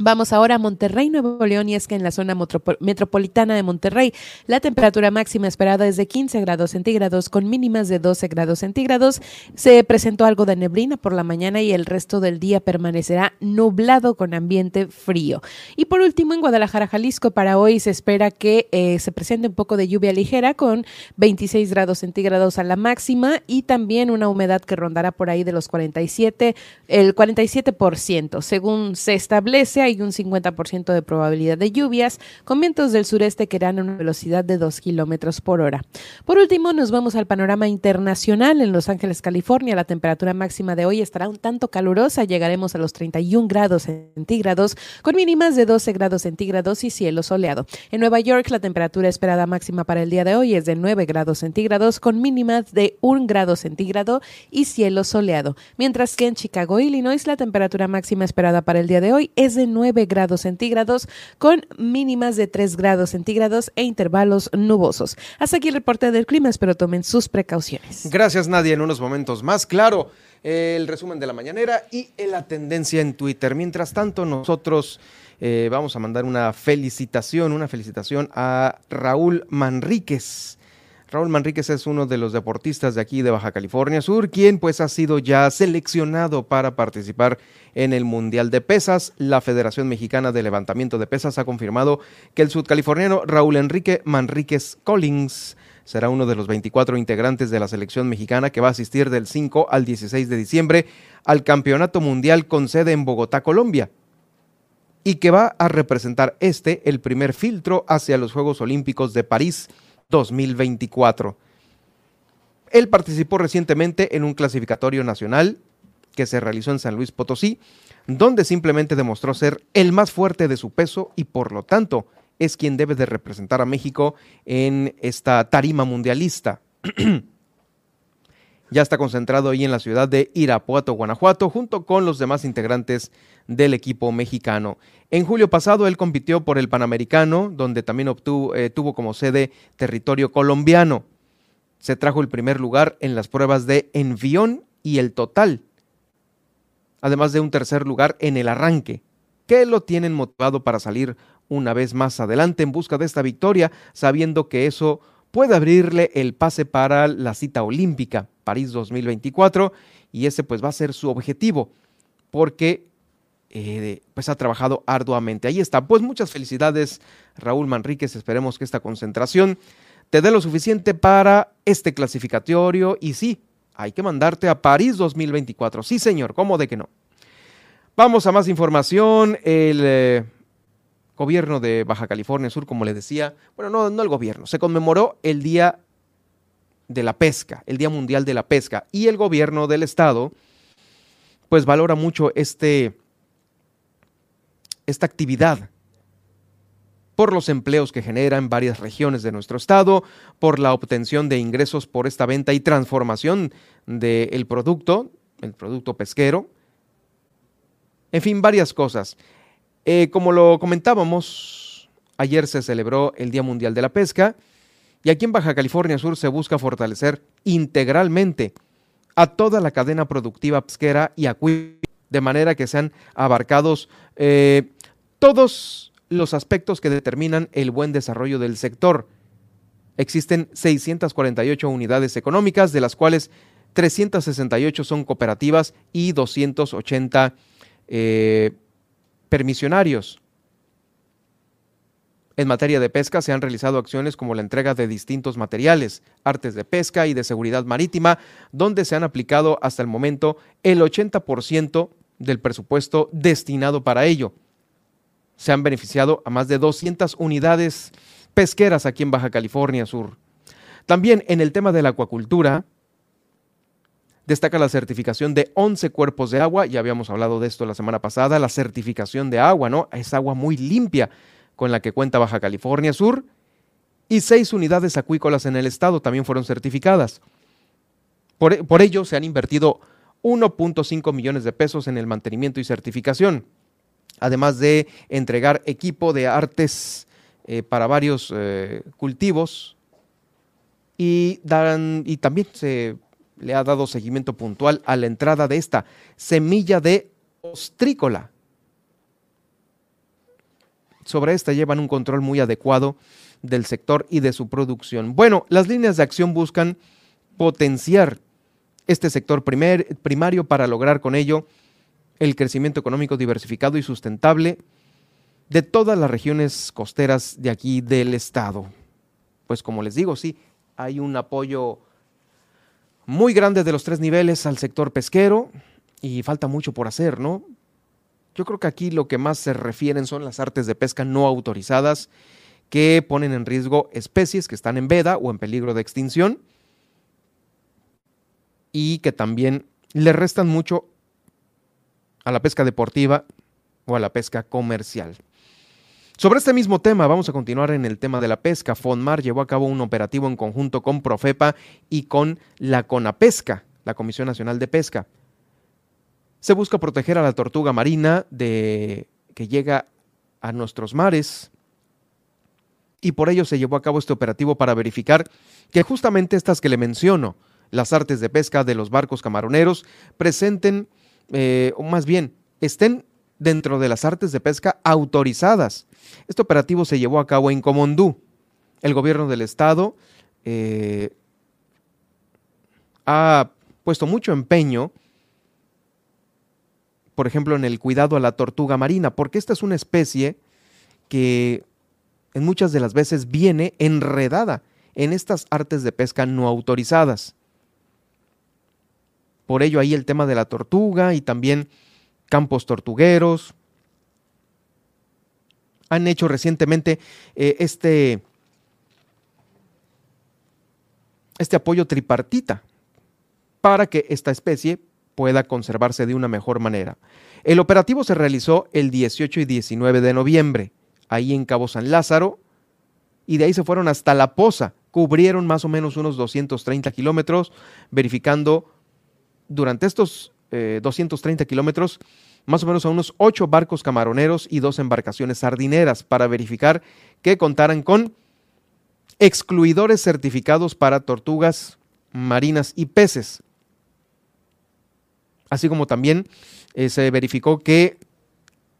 Vamos ahora a Monterrey, Nuevo León, y es que en la zona metropolitana de Monterrey la temperatura máxima esperada es de 15 grados centígrados con mínimas de 12 grados centígrados. Se presentó algo de neblina por la mañana y el resto del día permanecerá nublado con ambiente frío. Y por último, en Guadalajara, Jalisco, para hoy se espera que eh, se presente un poco de lluvia ligera con 26 grados centígrados a la máxima y también una humedad que rondará por ahí de los 47, el 47%, según se establece hay un 50% de probabilidad de lluvias, con vientos del sureste que irán a una velocidad de 2 kilómetros por hora. Por último, nos vamos al panorama internacional. En Los Ángeles, California, la temperatura máxima de hoy estará un tanto calurosa. Llegaremos a los 31 grados centígrados, con mínimas de 12 grados centígrados y cielo soleado. En Nueva York, la temperatura esperada máxima para el día de hoy es de 9 grados centígrados, con mínimas de 1 grado centígrado y cielo soleado. Mientras que en Chicago, Illinois, la temperatura máxima esperada para el día de hoy es de 9 grados centígrados con mínimas de 3 grados centígrados e intervalos nubosos. Hasta aquí el reporte del clima, espero tomen sus precauciones. Gracias Nadia, en unos momentos más, claro, el resumen de la mañanera y la tendencia en Twitter. Mientras tanto, nosotros... Eh, vamos a mandar una felicitación, una felicitación a Raúl Manríquez Raúl Manríquez es uno de los deportistas de aquí de Baja California Sur, quien pues ha sido ya seleccionado para participar en el Mundial de Pesas. La Federación Mexicana de Levantamiento de Pesas ha confirmado que el sudcaliforniano Raúl Enrique Manríquez Collins será uno de los 24 integrantes de la selección mexicana que va a asistir del 5 al 16 de diciembre al Campeonato Mundial con sede en Bogotá, Colombia y que va a representar este el primer filtro hacia los Juegos Olímpicos de París 2024. Él participó recientemente en un clasificatorio nacional que se realizó en San Luis Potosí, donde simplemente demostró ser el más fuerte de su peso y por lo tanto es quien debe de representar a México en esta tarima mundialista. ya está concentrado ahí en la ciudad de Irapuato, Guanajuato, junto con los demás integrantes del equipo mexicano. En julio pasado él compitió por el Panamericano, donde también obtuvo, eh, tuvo como sede territorio colombiano. Se trajo el primer lugar en las pruebas de envión y el total, además de un tercer lugar en el arranque, que lo tienen motivado para salir una vez más adelante en busca de esta victoria, sabiendo que eso puede abrirle el pase para la cita olímpica París 2024 y ese pues va a ser su objetivo porque eh, pues ha trabajado arduamente. Ahí está. Pues muchas felicidades, Raúl Manríquez. Esperemos que esta concentración te dé lo suficiente para este clasificatorio. Y sí, hay que mandarte a París 2024. Sí, señor, ¿cómo de que no? Vamos a más información. El eh, gobierno de Baja California Sur, como le decía, bueno, no, no el gobierno, se conmemoró el Día de la Pesca, el Día Mundial de la Pesca. Y el gobierno del estado, pues valora mucho este esta actividad por los empleos que genera en varias regiones de nuestro estado, por la obtención de ingresos por esta venta y transformación del producto, el producto pesquero, en fin, varias cosas. Eh, como lo comentábamos, ayer se celebró el Día Mundial de la Pesca y aquí en Baja California Sur se busca fortalecer integralmente a toda la cadena productiva pesquera y acuícola, de manera que sean abarcados eh, todos los aspectos que determinan el buen desarrollo del sector. Existen 648 unidades económicas, de las cuales 368 son cooperativas y 280 eh, permisionarios. En materia de pesca se han realizado acciones como la entrega de distintos materiales, artes de pesca y de seguridad marítima, donde se han aplicado hasta el momento el 80% del presupuesto destinado para ello se han beneficiado a más de 200 unidades pesqueras aquí en Baja California Sur. También en el tema de la acuacultura, destaca la certificación de 11 cuerpos de agua, ya habíamos hablado de esto la semana pasada, la certificación de agua, ¿no? Es agua muy limpia con la que cuenta Baja California Sur y seis unidades acuícolas en el estado también fueron certificadas. Por, por ello se han invertido 1.5 millones de pesos en el mantenimiento y certificación, además de entregar equipo de artes eh, para varios eh, cultivos y, y también se le ha dado seguimiento puntual a la entrada de esta semilla de ostrícola. Sobre esta llevan un control muy adecuado del sector y de su producción. Bueno, las líneas de acción buscan potenciar este sector primer, primario para lograr con ello el crecimiento económico diversificado y sustentable de todas las regiones costeras de aquí del estado. Pues como les digo, sí, hay un apoyo muy grande de los tres niveles al sector pesquero y falta mucho por hacer, ¿no? Yo creo que aquí lo que más se refieren son las artes de pesca no autorizadas que ponen en riesgo especies que están en veda o en peligro de extinción y que también le restan mucho a la pesca deportiva o a la pesca comercial. Sobre este mismo tema, vamos a continuar en el tema de la pesca. FONMAR llevó a cabo un operativo en conjunto con Profepa y con la CONAPESCA, la Comisión Nacional de Pesca. Se busca proteger a la tortuga marina de que llega a nuestros mares y por ello se llevó a cabo este operativo para verificar que justamente estas que le menciono, las artes de pesca de los barcos camaroneros, presenten, eh, o más bien, estén dentro de las artes de pesca autorizadas. Este operativo se llevó a cabo en Comondú. El gobierno del estado eh, ha puesto mucho empeño, por ejemplo, en el cuidado a la tortuga marina, porque esta es una especie que en muchas de las veces viene enredada en estas artes de pesca no autorizadas. Por ello ahí el tema de la tortuga y también campos tortugueros. Han hecho recientemente eh, este, este apoyo tripartita para que esta especie pueda conservarse de una mejor manera. El operativo se realizó el 18 y 19 de noviembre, ahí en Cabo San Lázaro, y de ahí se fueron hasta La Poza, cubrieron más o menos unos 230 kilómetros, verificando durante estos 230 eh, kilómetros, más o menos a unos ocho barcos camaroneros y dos embarcaciones sardineras para verificar que contaran con excluidores certificados para tortugas marinas y peces. Así como también eh, se verificó que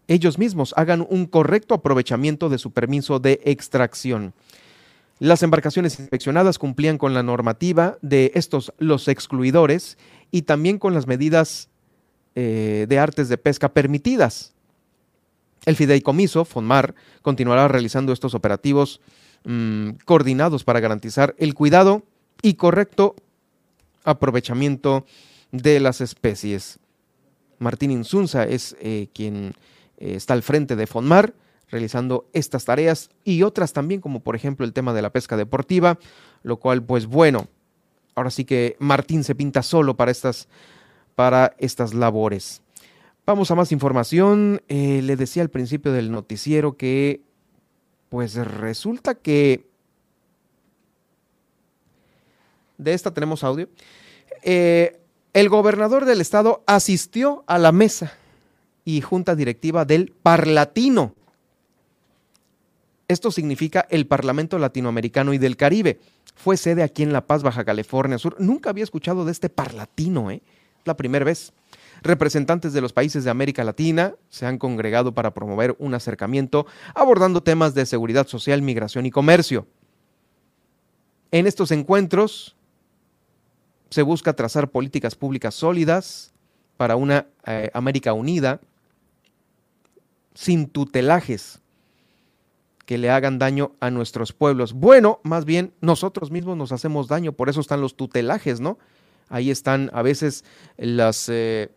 ellos mismos hagan un correcto aprovechamiento de su permiso de extracción. Las embarcaciones inspeccionadas cumplían con la normativa de estos los excluidores y también con las medidas eh, de artes de pesca permitidas. El fideicomiso, FONMAR, continuará realizando estos operativos mm, coordinados para garantizar el cuidado y correcto aprovechamiento de las especies. Martín Insunza es eh, quien eh, está al frente de FONMAR realizando estas tareas y otras también, como por ejemplo el tema de la pesca deportiva, lo cual pues bueno, ahora sí que Martín se pinta solo para estas, para estas labores. Vamos a más información. Eh, le decía al principio del noticiero que pues resulta que de esta tenemos audio. Eh, el gobernador del estado asistió a la mesa y junta directiva del Parlatino. Esto significa el Parlamento Latinoamericano y del Caribe. Fue sede aquí en La Paz, Baja California Sur. Nunca había escuchado de este parlatino, ¿eh? La primera vez. Representantes de los países de América Latina se han congregado para promover un acercamiento abordando temas de seguridad social, migración y comercio. En estos encuentros se busca trazar políticas públicas sólidas para una eh, América unida, sin tutelajes, que le hagan daño a nuestros pueblos. Bueno, más bien nosotros mismos nos hacemos daño, por eso están los tutelajes, ¿no? Ahí están a veces las, eh,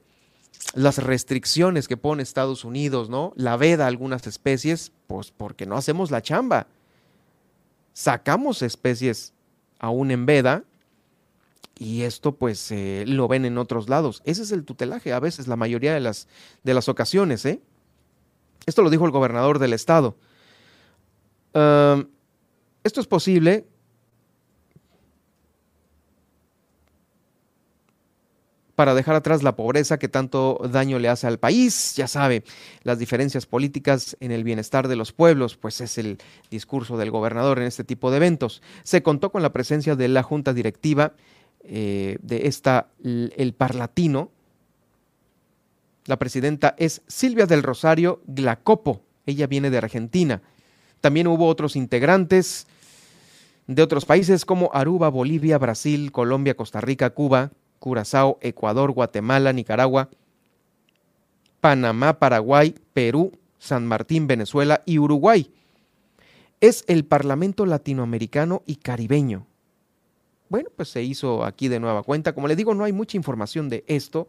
las restricciones que pone Estados Unidos, ¿no? La veda a algunas especies, pues porque no hacemos la chamba. Sacamos especies aún en veda y esto pues eh, lo ven en otros lados. Ese es el tutelaje a veces, la mayoría de las, de las ocasiones, ¿eh? Esto lo dijo el gobernador del estado Esto es posible para dejar atrás la pobreza que tanto daño le hace al país. Ya sabe, las diferencias políticas en el bienestar de los pueblos, pues es el discurso del gobernador en este tipo de eventos. Se contó con la presencia de la junta directiva eh, de esta, el Parlatino. La presidenta es Silvia del Rosario Glacopo. Ella viene de Argentina. También hubo otros integrantes de otros países como Aruba, Bolivia, Brasil, Colombia, Costa Rica, Cuba, Curazao, Ecuador, Guatemala, Nicaragua, Panamá, Paraguay, Perú, San Martín, Venezuela y Uruguay. Es el Parlamento Latinoamericano y Caribeño. Bueno, pues se hizo aquí de nueva cuenta. Como le digo, no hay mucha información de esto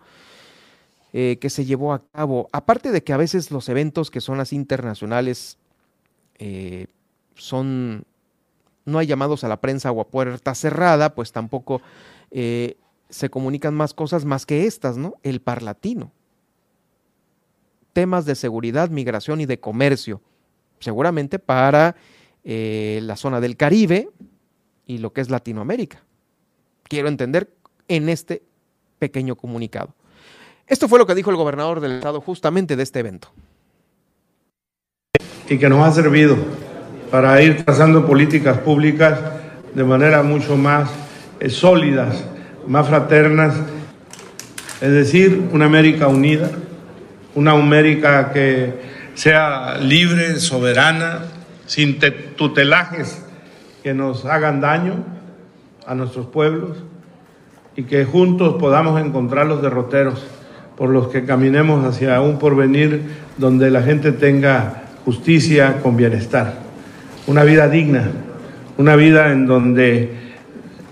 eh, que se llevó a cabo. Aparte de que a veces los eventos que son las internacionales eh, son, no hay llamados a la prensa o a puerta cerrada, pues tampoco eh, se comunican más cosas más que estas, ¿no? El parlatino. Temas de seguridad, migración y de comercio, seguramente para eh, la zona del Caribe y lo que es Latinoamérica. Quiero entender en este pequeño comunicado. Esto fue lo que dijo el gobernador del estado justamente de este evento. Y que nos ha servido para ir trazando políticas públicas de manera mucho más eh, sólidas más fraternas, es decir, una América unida, una América que sea libre, soberana, sin tutelajes que nos hagan daño a nuestros pueblos y que juntos podamos encontrar los derroteros por los que caminemos hacia un porvenir donde la gente tenga justicia con bienestar, una vida digna, una vida en donde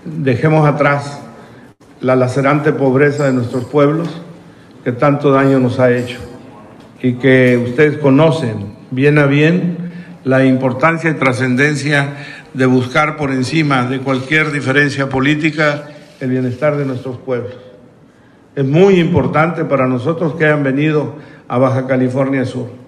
dejemos atrás la lacerante pobreza de nuestros pueblos que tanto daño nos ha hecho y que ustedes conocen bien a bien la importancia y trascendencia de buscar por encima de cualquier diferencia política el bienestar de nuestros pueblos. Es muy importante para nosotros que hayan venido a Baja California Sur.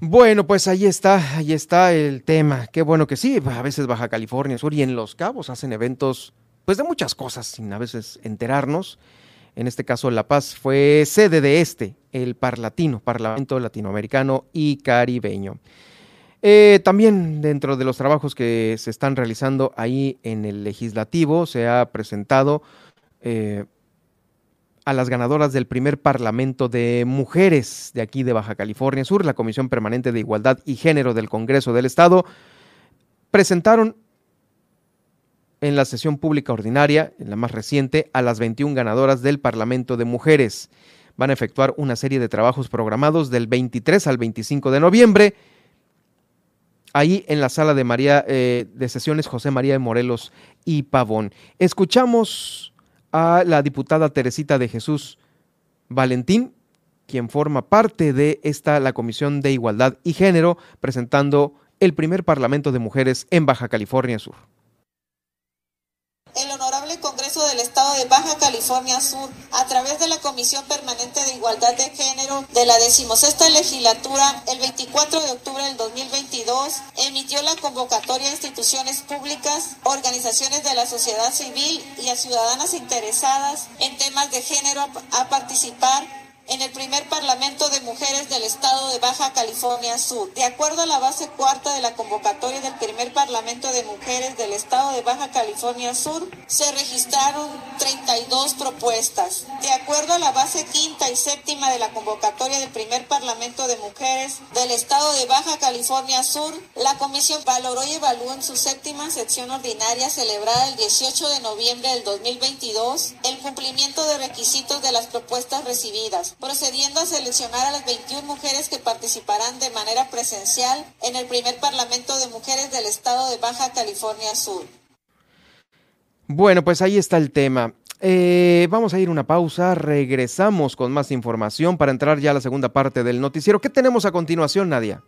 Bueno, pues ahí está, ahí está el tema. Qué bueno que sí, a veces Baja California Sur y en Los Cabos hacen eventos pues de muchas cosas sin a veces enterarnos. En este caso, La Paz fue sede de este, el Parlatino, Parlamento Latinoamericano y Caribeño. Eh, también dentro de los trabajos que se están realizando ahí en el legislativo, se ha presentado eh, a las ganadoras del primer Parlamento de Mujeres de aquí de Baja California Sur, la Comisión Permanente de Igualdad y Género del Congreso del Estado, presentaron en la sesión pública ordinaria, en la más reciente, a las 21 ganadoras del Parlamento de Mujeres. Van a efectuar una serie de trabajos programados del 23 al 25 de noviembre, ahí en la sala de, María, eh, de sesiones José María de Morelos y Pavón. Escuchamos a la diputada Teresita de Jesús Valentín, quien forma parte de esta, la Comisión de Igualdad y Género, presentando el primer Parlamento de Mujeres en Baja California Sur. El Honorable Del Estado de Baja California Sur, a través de la Comisión Permanente de Igualdad de Género de la decimosexta legislatura, el 24 de octubre del 2022, emitió la convocatoria a instituciones públicas, organizaciones de la sociedad civil y a ciudadanas interesadas en temas de género a participar en el primer Parlamento de Mujeres del Estado de Baja California Sur. De acuerdo a la base cuarta de la convocatoria del primer Parlamento de Mujeres del Estado de Baja California Sur, se registraron 32 propuestas. De acuerdo a la base quinta y séptima de la convocatoria del primer Parlamento de Mujeres del Estado de Baja California Sur, la Comisión valoró y evaluó en su séptima sección ordinaria celebrada el 18 de noviembre del 2022 el cumplimiento de requisitos de las propuestas recibidas procediendo a seleccionar a las 21 mujeres que participarán de manera presencial en el primer Parlamento de Mujeres del Estado de Baja California Sur. Bueno, pues ahí está el tema. Eh, vamos a ir una pausa, regresamos con más información para entrar ya a la segunda parte del noticiero. ¿Qué tenemos a continuación, Nadia?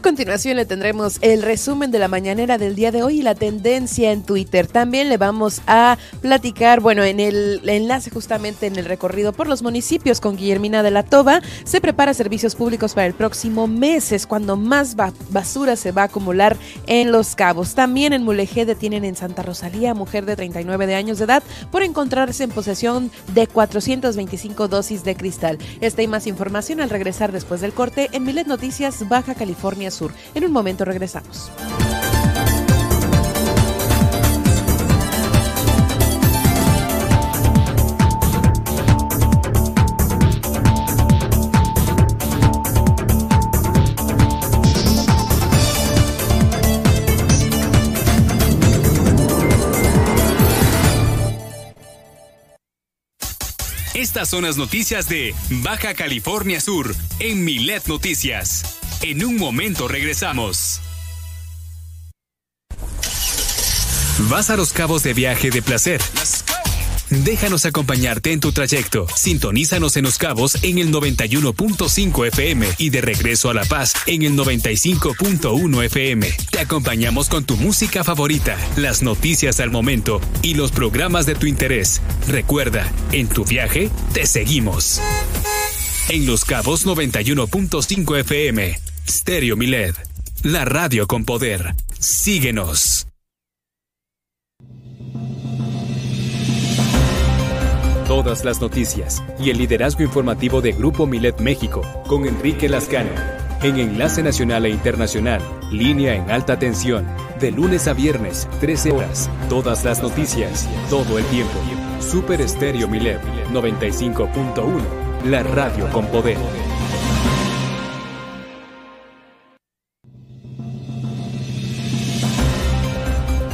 A continuación le tendremos el resumen de la mañanera del día de hoy y la tendencia en Twitter. También le vamos a platicar, bueno, en el enlace justamente en el recorrido por los municipios con Guillermina de la Toba, se prepara servicios públicos para el próximo mes, es cuando más basura se va a acumular en Los Cabos. También en Mulegé detienen en Santa Rosalía mujer de 39 de años de edad por encontrarse en posesión de 425 dosis de cristal. Esta y más información al regresar después del corte en Milet Noticias Baja California Sur. En un momento regresamos. Estas son las noticias de Baja California Sur en Milet Noticias. En un momento regresamos. Vas a los cabos de viaje de placer. Déjanos acompañarte en tu trayecto. Sintonízanos en Los Cabos en el 91.5 FM y de regreso a La Paz en el 95.1 FM. Te acompañamos con tu música favorita, las noticias al momento y los programas de tu interés. Recuerda, en tu viaje te seguimos. En Los Cabos 91.5 FM. Stereo Milet. La radio con poder. Síguenos. Todas las noticias y el liderazgo informativo de Grupo Milet México con Enrique Lascano. En Enlace Nacional e Internacional, línea en alta tensión, de lunes a viernes, 13 horas. Todas las noticias, todo el tiempo. Super Estéreo Milet 95.1, la radio con poder.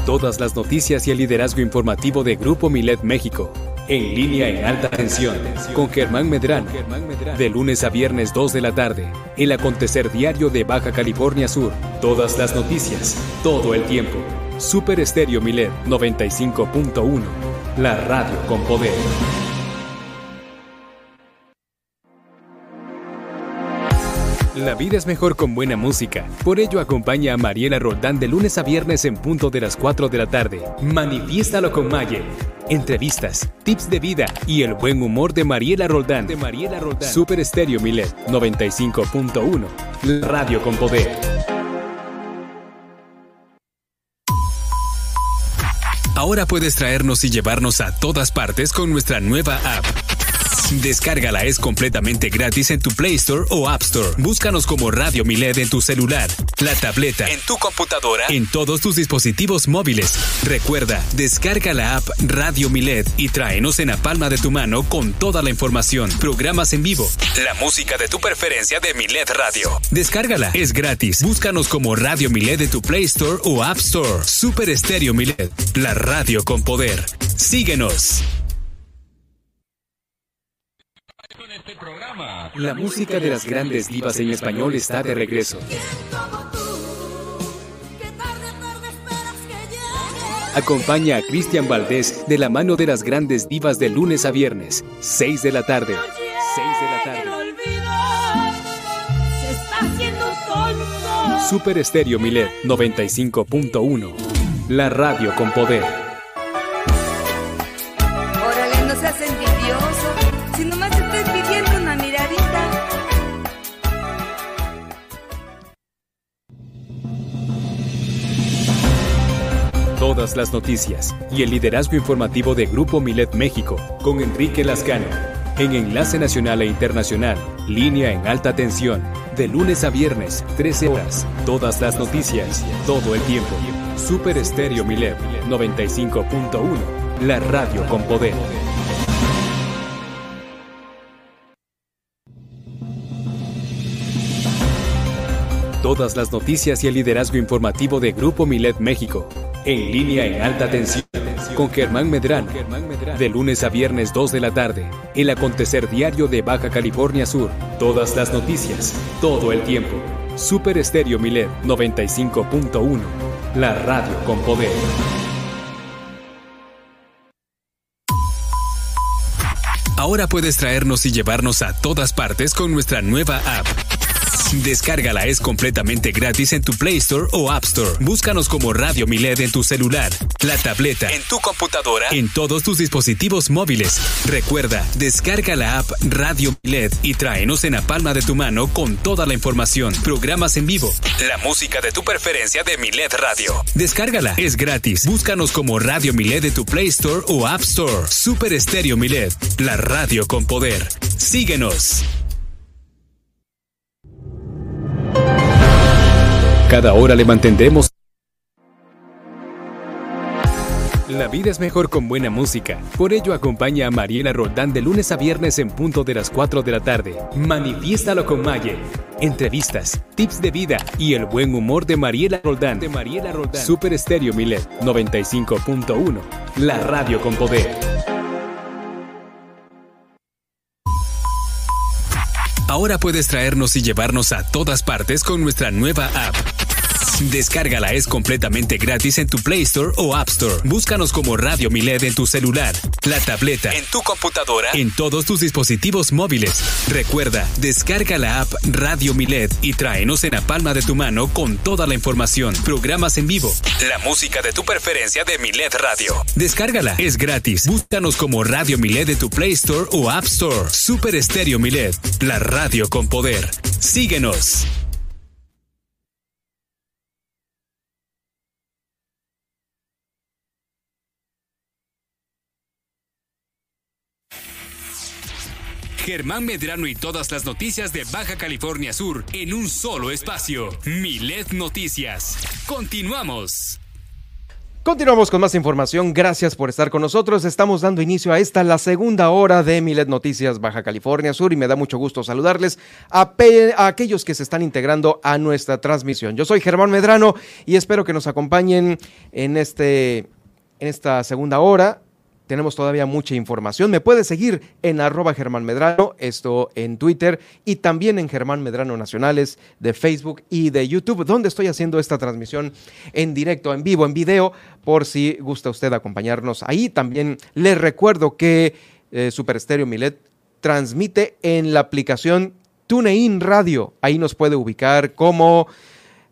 Todas las noticias y el liderazgo informativo de Grupo Milet México en línea en alta tensión con Germán Medrano. De lunes a viernes 2 de la tarde. El acontecer diario de Baja California Sur. Todas las noticias. Todo el tiempo. Super Estéreo Milet 95.1. La radio con poder. La vida es mejor con buena música. Por ello acompaña a Mariela Roldán de lunes a viernes en punto de las 4 de la tarde. Manifiéstalo con Maye entrevistas, tips de vida y el buen humor de Mariela Roldán. De Mariela Roldán. Super Estéreo Milet 95.1. Radio con poder. Ahora puedes traernos y llevarnos a todas partes con nuestra nueva app. Descárgala, es completamente gratis en tu Play Store o App Store. Búscanos como Radio Milet en tu celular, la tableta, en tu computadora, en todos tus dispositivos móviles. Recuerda, descarga la app Radio Milet y tráenos en la palma de tu mano con toda la información, programas en vivo, la música de tu preferencia de Milet Radio. Descárgala, es gratis. Búscanos como Radio Milet en tu Play Store o App Store. Super Estéreo Milet, la radio con poder. Síguenos. La música de las grandes divas en español está de regreso. Acompaña a Cristian Valdés de la mano de las grandes divas de lunes a viernes, 6 de la tarde. 6 de la tarde. Super Estéreo Milet 95.1. La radio con poder. Todas las noticias y el liderazgo informativo de Grupo Milet México con Enrique Lascano. En Enlace Nacional e Internacional, línea en alta tensión, de lunes a viernes, 13 horas. Todas las noticias, todo el tiempo. Super Estéreo Milet 95.1, la radio con poder. Todas las noticias y el liderazgo informativo de Grupo Milet México. En línea en alta tensión. Con Germán Medrano. De lunes a viernes 2 de la tarde. El acontecer diario de Baja California Sur. Todas las noticias. Todo el tiempo. Super Estéreo Milet 95.1. La radio con poder. Ahora puedes traernos y llevarnos a todas partes con nuestra nueva app. Descárgala, es completamente gratis en tu Play Store o App Store. Búscanos como Radio Milet en tu celular, la tableta, en tu computadora, en todos tus dispositivos móviles. Recuerda, descarga la app Radio Milet y tráenos en la palma de tu mano con toda la información, programas en vivo, la música de tu preferencia de Milet Radio. Descárgala, es gratis. Búscanos como Radio Milet en tu Play Store o App Store. Super Estéreo Milet, la radio con poder. Síguenos. Cada hora le mantendremos. La vida es mejor con buena música. Por ello acompaña a Mariela Roldán de lunes a viernes en punto de las 4 de la tarde. Manifiéstalo con Maye. Entrevistas, tips de vida y el buen humor de Mariela Roldán. De Mariela Roldán. Super Estéreo Milet 95.1. La radio con poder. Ahora puedes traernos y llevarnos a todas partes con nuestra nueva app. Descárgala, es completamente gratis en tu Play Store o App Store. Búscanos como Radio Milet en tu celular, la tableta, en tu computadora, en todos tus dispositivos móviles. Recuerda, descarga la app Radio Milet y tráenos en la palma de tu mano con toda la información, programas en vivo, la música de tu preferencia de Milet Radio. Descárgala, es gratis. Búscanos como Radio Milet en tu Play Store o App Store. Super Estéreo Milet, la radio con poder. Síguenos. Germán Medrano y todas las noticias de Baja California Sur en un solo espacio. Milet Noticias. Continuamos. Continuamos con más información. Gracias por estar con nosotros. Estamos dando inicio a esta, la segunda hora de Milet Noticias Baja California Sur y me da mucho gusto saludarles a, aquellos que se están integrando a nuestra transmisión. Yo soy Germán Medrano y espero que nos acompañen en, este, en esta segunda hora tenemos todavía mucha información. Me puedes seguir en arroba Germán Medrano, esto en Twitter y también en Germán Medrano Nacionales de Facebook y de YouTube, donde estoy haciendo esta transmisión en directo, en vivo, en video, por si gusta usted acompañarnos ahí. También les recuerdo que eh, Super Stereo Milet transmite en la aplicación TuneIn Radio. Ahí nos puede ubicar como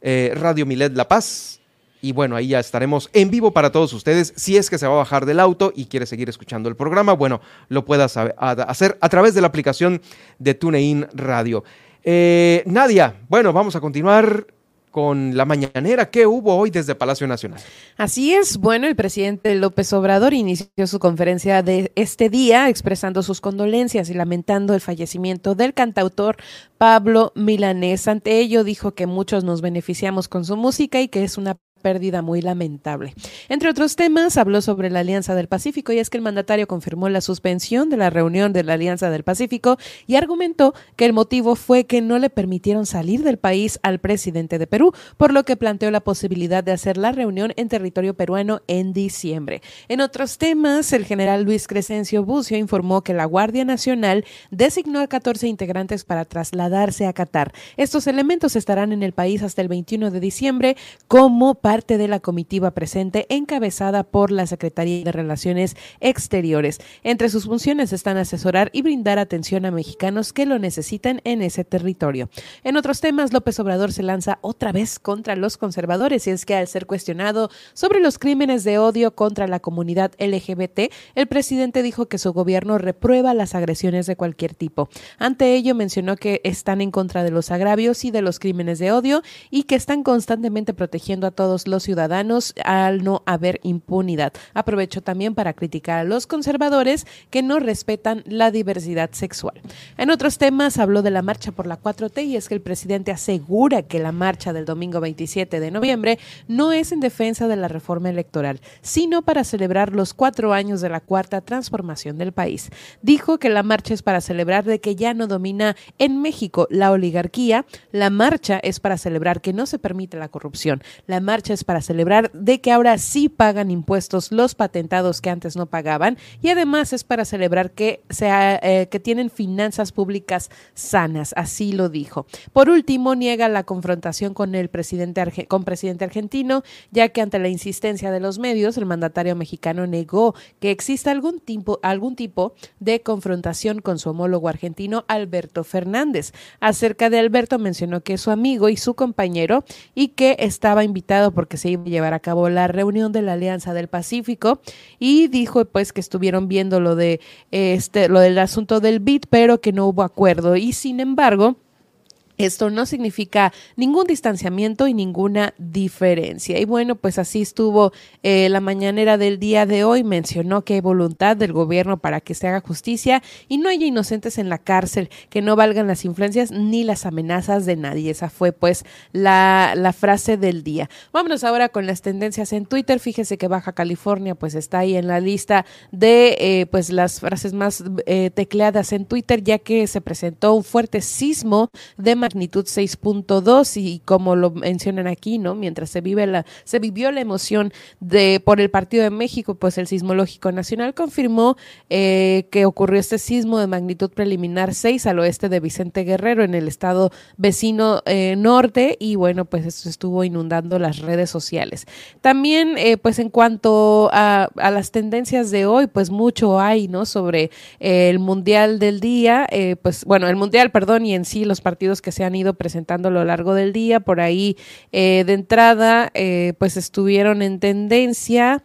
eh, Radio Milet La Paz y bueno, ahí ya estaremos en vivo para todos ustedes. Si es que se va a bajar del auto y quiere seguir escuchando el programa, bueno, lo puedas hacer a través de la aplicación de TuneIn Radio. Eh, Nadia, bueno, vamos a continuar con la mañanera que hubo hoy desde Palacio Nacional. Así es, bueno, el presidente López Obrador inició su conferencia de este día expresando sus condolencias y lamentando el fallecimiento del cantautor Pablo Milanés. Ante ello dijo que muchos nos beneficiamos con su música y que es una pérdida muy lamentable. Entre otros temas, habló sobre la Alianza del Pacífico y es que el mandatario confirmó la suspensión de la reunión de la Alianza del Pacífico y argumentó que el motivo fue que no le permitieron salir del país al presidente de Perú, por lo que planteó la posibilidad de hacer la reunión en territorio peruano en diciembre. En otros temas, el general Luis Crescencio Bucio informó que la Guardia Nacional designó a 14 integrantes para trasladarse a Qatar. Estos elementos estarán en el país hasta el 21 de diciembre como para parte de la comitiva presente encabezada por la Secretaría de Relaciones Exteriores. Entre sus funciones están asesorar y brindar atención a mexicanos que lo necesitan en ese territorio. En otros temas, López Obrador se lanza otra vez contra los conservadores y es que al ser cuestionado sobre los crímenes de odio contra la comunidad LGBT, el presidente dijo que su gobierno reprueba las agresiones de cualquier tipo. Ante ello mencionó que están en contra de los agravios y de los crímenes de odio y que están constantemente protegiendo a todos los ciudadanos al no haber impunidad. Aprovecho también para criticar a los conservadores que no respetan la diversidad sexual. En otros temas habló de la marcha por la 4T y es que el presidente asegura que la marcha del domingo 27 de noviembre no es en defensa de la reforma electoral, sino para celebrar los cuatro años de la cuarta transformación del país. Dijo que la marcha es para celebrar de que ya no domina en México la oligarquía, la marcha es para celebrar que no se permite la corrupción, la marcha es para celebrar de que ahora sí pagan impuestos los patentados que antes no pagaban y además es para celebrar que, sea, eh, que tienen finanzas públicas sanas, así lo dijo. Por último, niega la confrontación con el presidente, con presidente argentino, ya que ante la insistencia de los medios, el mandatario mexicano negó que exista algún tipo, algún tipo de confrontación con su homólogo argentino, Alberto Fernández. Acerca de Alberto mencionó que es su amigo y su compañero y que estaba invitado porque se iba a llevar a cabo la reunión de la Alianza del Pacífico y dijo pues que estuvieron viendo lo de este lo del asunto del BID, pero que no hubo acuerdo. Y sin embargo esto no significa ningún distanciamiento y ninguna diferencia. Y bueno, pues así estuvo eh, la mañanera del día de hoy. Mencionó que hay voluntad del gobierno para que se haga justicia y no haya inocentes en la cárcel, que no valgan las influencias ni las amenazas de nadie. Esa fue pues la, la frase del día. Vámonos ahora con las tendencias en Twitter. Fíjese que Baja California pues está ahí en la lista de eh, pues las frases más eh, tecleadas en Twitter, ya que se presentó un fuerte sismo de magnitud 6.2 y como lo mencionan aquí, ¿no? Mientras se vive la se vivió la emoción de por el Partido de México, pues el Sismológico Nacional confirmó eh, que ocurrió este sismo de magnitud preliminar 6 al oeste de Vicente Guerrero en el estado vecino eh, norte y bueno, pues esto estuvo inundando las redes sociales. También eh, pues en cuanto a, a, las tendencias de hoy, pues mucho hay, ¿no? Sobre el Mundial del día, pues bueno, el Mundial, perdón, y en sí los partidos que se han ido presentando a lo largo del día. Por ahí, eh, de entrada, eh, pues estuvieron en tendencia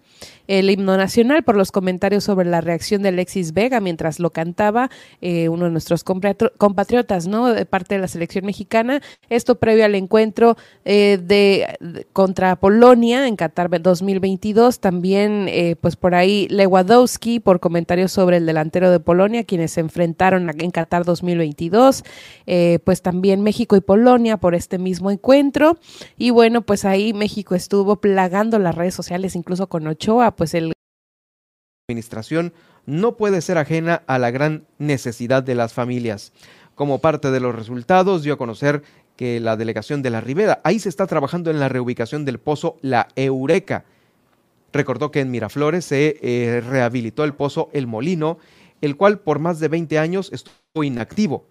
el himno nacional por los comentarios sobre la reacción de Alexis Vega mientras lo cantaba eh, uno de nuestros compatriotas, ¿no? De parte de la selección mexicana. Esto previo al encuentro eh, de, contra Polonia en Qatar 2022. También, eh, pues por ahí Lewandowski por comentarios sobre el delantero de Polonia, quienes se enfrentaron en Qatar 2022. Eh, pues también México y Polonia por este mismo encuentro. Y bueno, pues ahí México estuvo plagando las redes sociales, incluso con Ochoa pues el administración no puede ser ajena a la gran necesidad de las familias. Como parte de los resultados, dio a conocer que la delegación de la Ribera, ahí se está trabajando en la reubicación del pozo La Eureka. Recordó que en Miraflores se eh, rehabilitó el pozo El Molino, el cual por más de 20 años estuvo inactivo.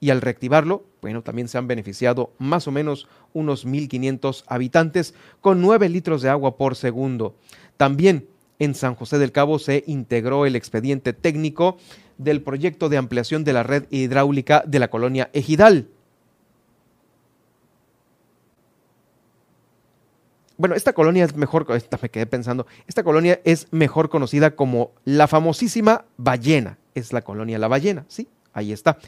Y al reactivarlo, bueno, también se han beneficiado más o menos unos 1.500 habitantes con 9 litros de agua por segundo. También en San José del Cabo se integró el expediente técnico del proyecto de ampliación de la red hidráulica de la colonia Ejidal. Bueno, esta colonia es mejor, esta me quedé pensando, esta colonia es mejor conocida como la famosísima ballena. Es la colonia La Ballena, sí, ahí está.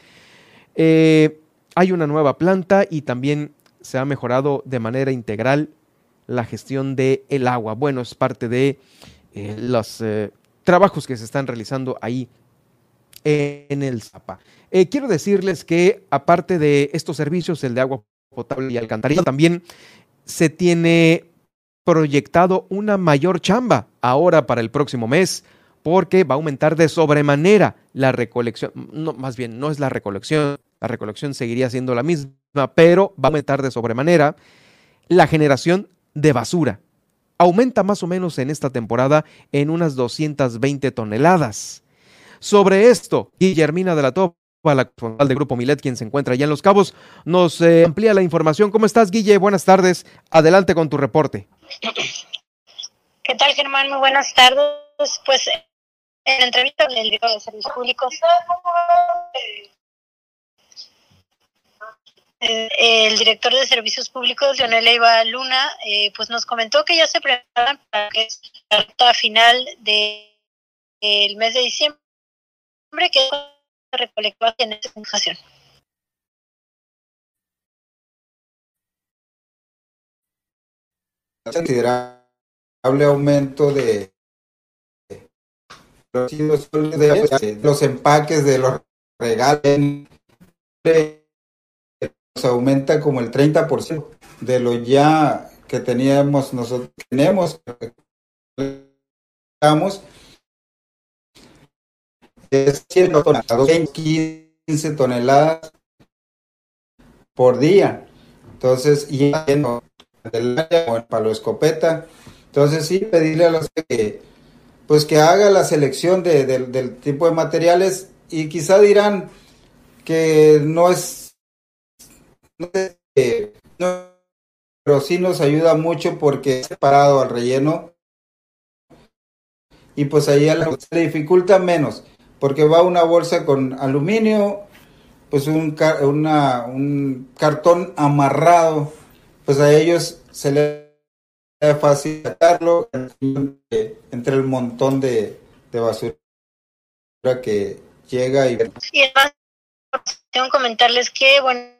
Eh, hay una nueva planta y también se ha mejorado de manera integral la gestión del el agua. Bueno, es parte de eh, los eh, trabajos que se están realizando ahí en el Zapa. Eh, quiero decirles que aparte de estos servicios, el de agua potable y alcantarillado, también se tiene proyectado una mayor chamba ahora para el próximo mes porque va a aumentar de sobremanera la recolección, no, más bien no es la recolección, la recolección seguiría siendo la misma, pero va a aumentar de sobremanera la generación de basura aumenta más o menos en esta temporada en unas 220 toneladas. Sobre esto, Guillermina de la Topa, la responsable del Grupo Milet, quien se encuentra allá en Los Cabos, nos eh, amplía la información. ¿Cómo estás, Guille? Buenas tardes. Adelante con tu reporte. ¿Qué tal, Germán? Muy buenas tardes. Pues en entrevista con el director de Servicios Públicos el director de Servicios Públicos, Leonel Leiva Luna, eh, pues nos comentó que ya se preparan para que es la ruta final del de, mes de diciembre, que recolectó en esta ocasión. considerable aumento de los empaques de los regalos aumenta como el 30% de lo ya que teníamos nosotros tenemos es 15 toneladas por día entonces y Candelaria o el palo escopeta. Entonces sí, pedirle a los que pues que haga la selección de, del tipo de materiales y quizá dirán que no es, no pero sí nos ayuda mucho porque es separado al relleno. Y pues ahí se dificulta menos porque va una bolsa con aluminio, pues un, una, un cartón amarrado, pues a ellos se les es fácil sacarlo entre el montón de, de basura que llega y... Comentarles que, bueno,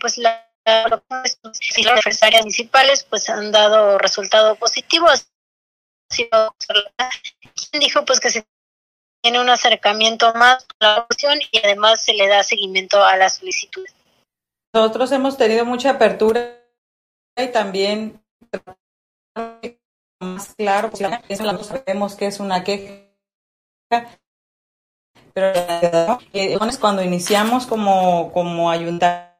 pues la las adversarias municipales pues han dado resultado positivo. Quien dijo pues que se tiene un acercamiento más a la opción y además se le da seguimiento a las solicitudes. Nosotros hemos tenido mucha apertura y también más claro, pues, sabemos que es una queja, pero eh, cuando iniciamos como, como ayuntamiento,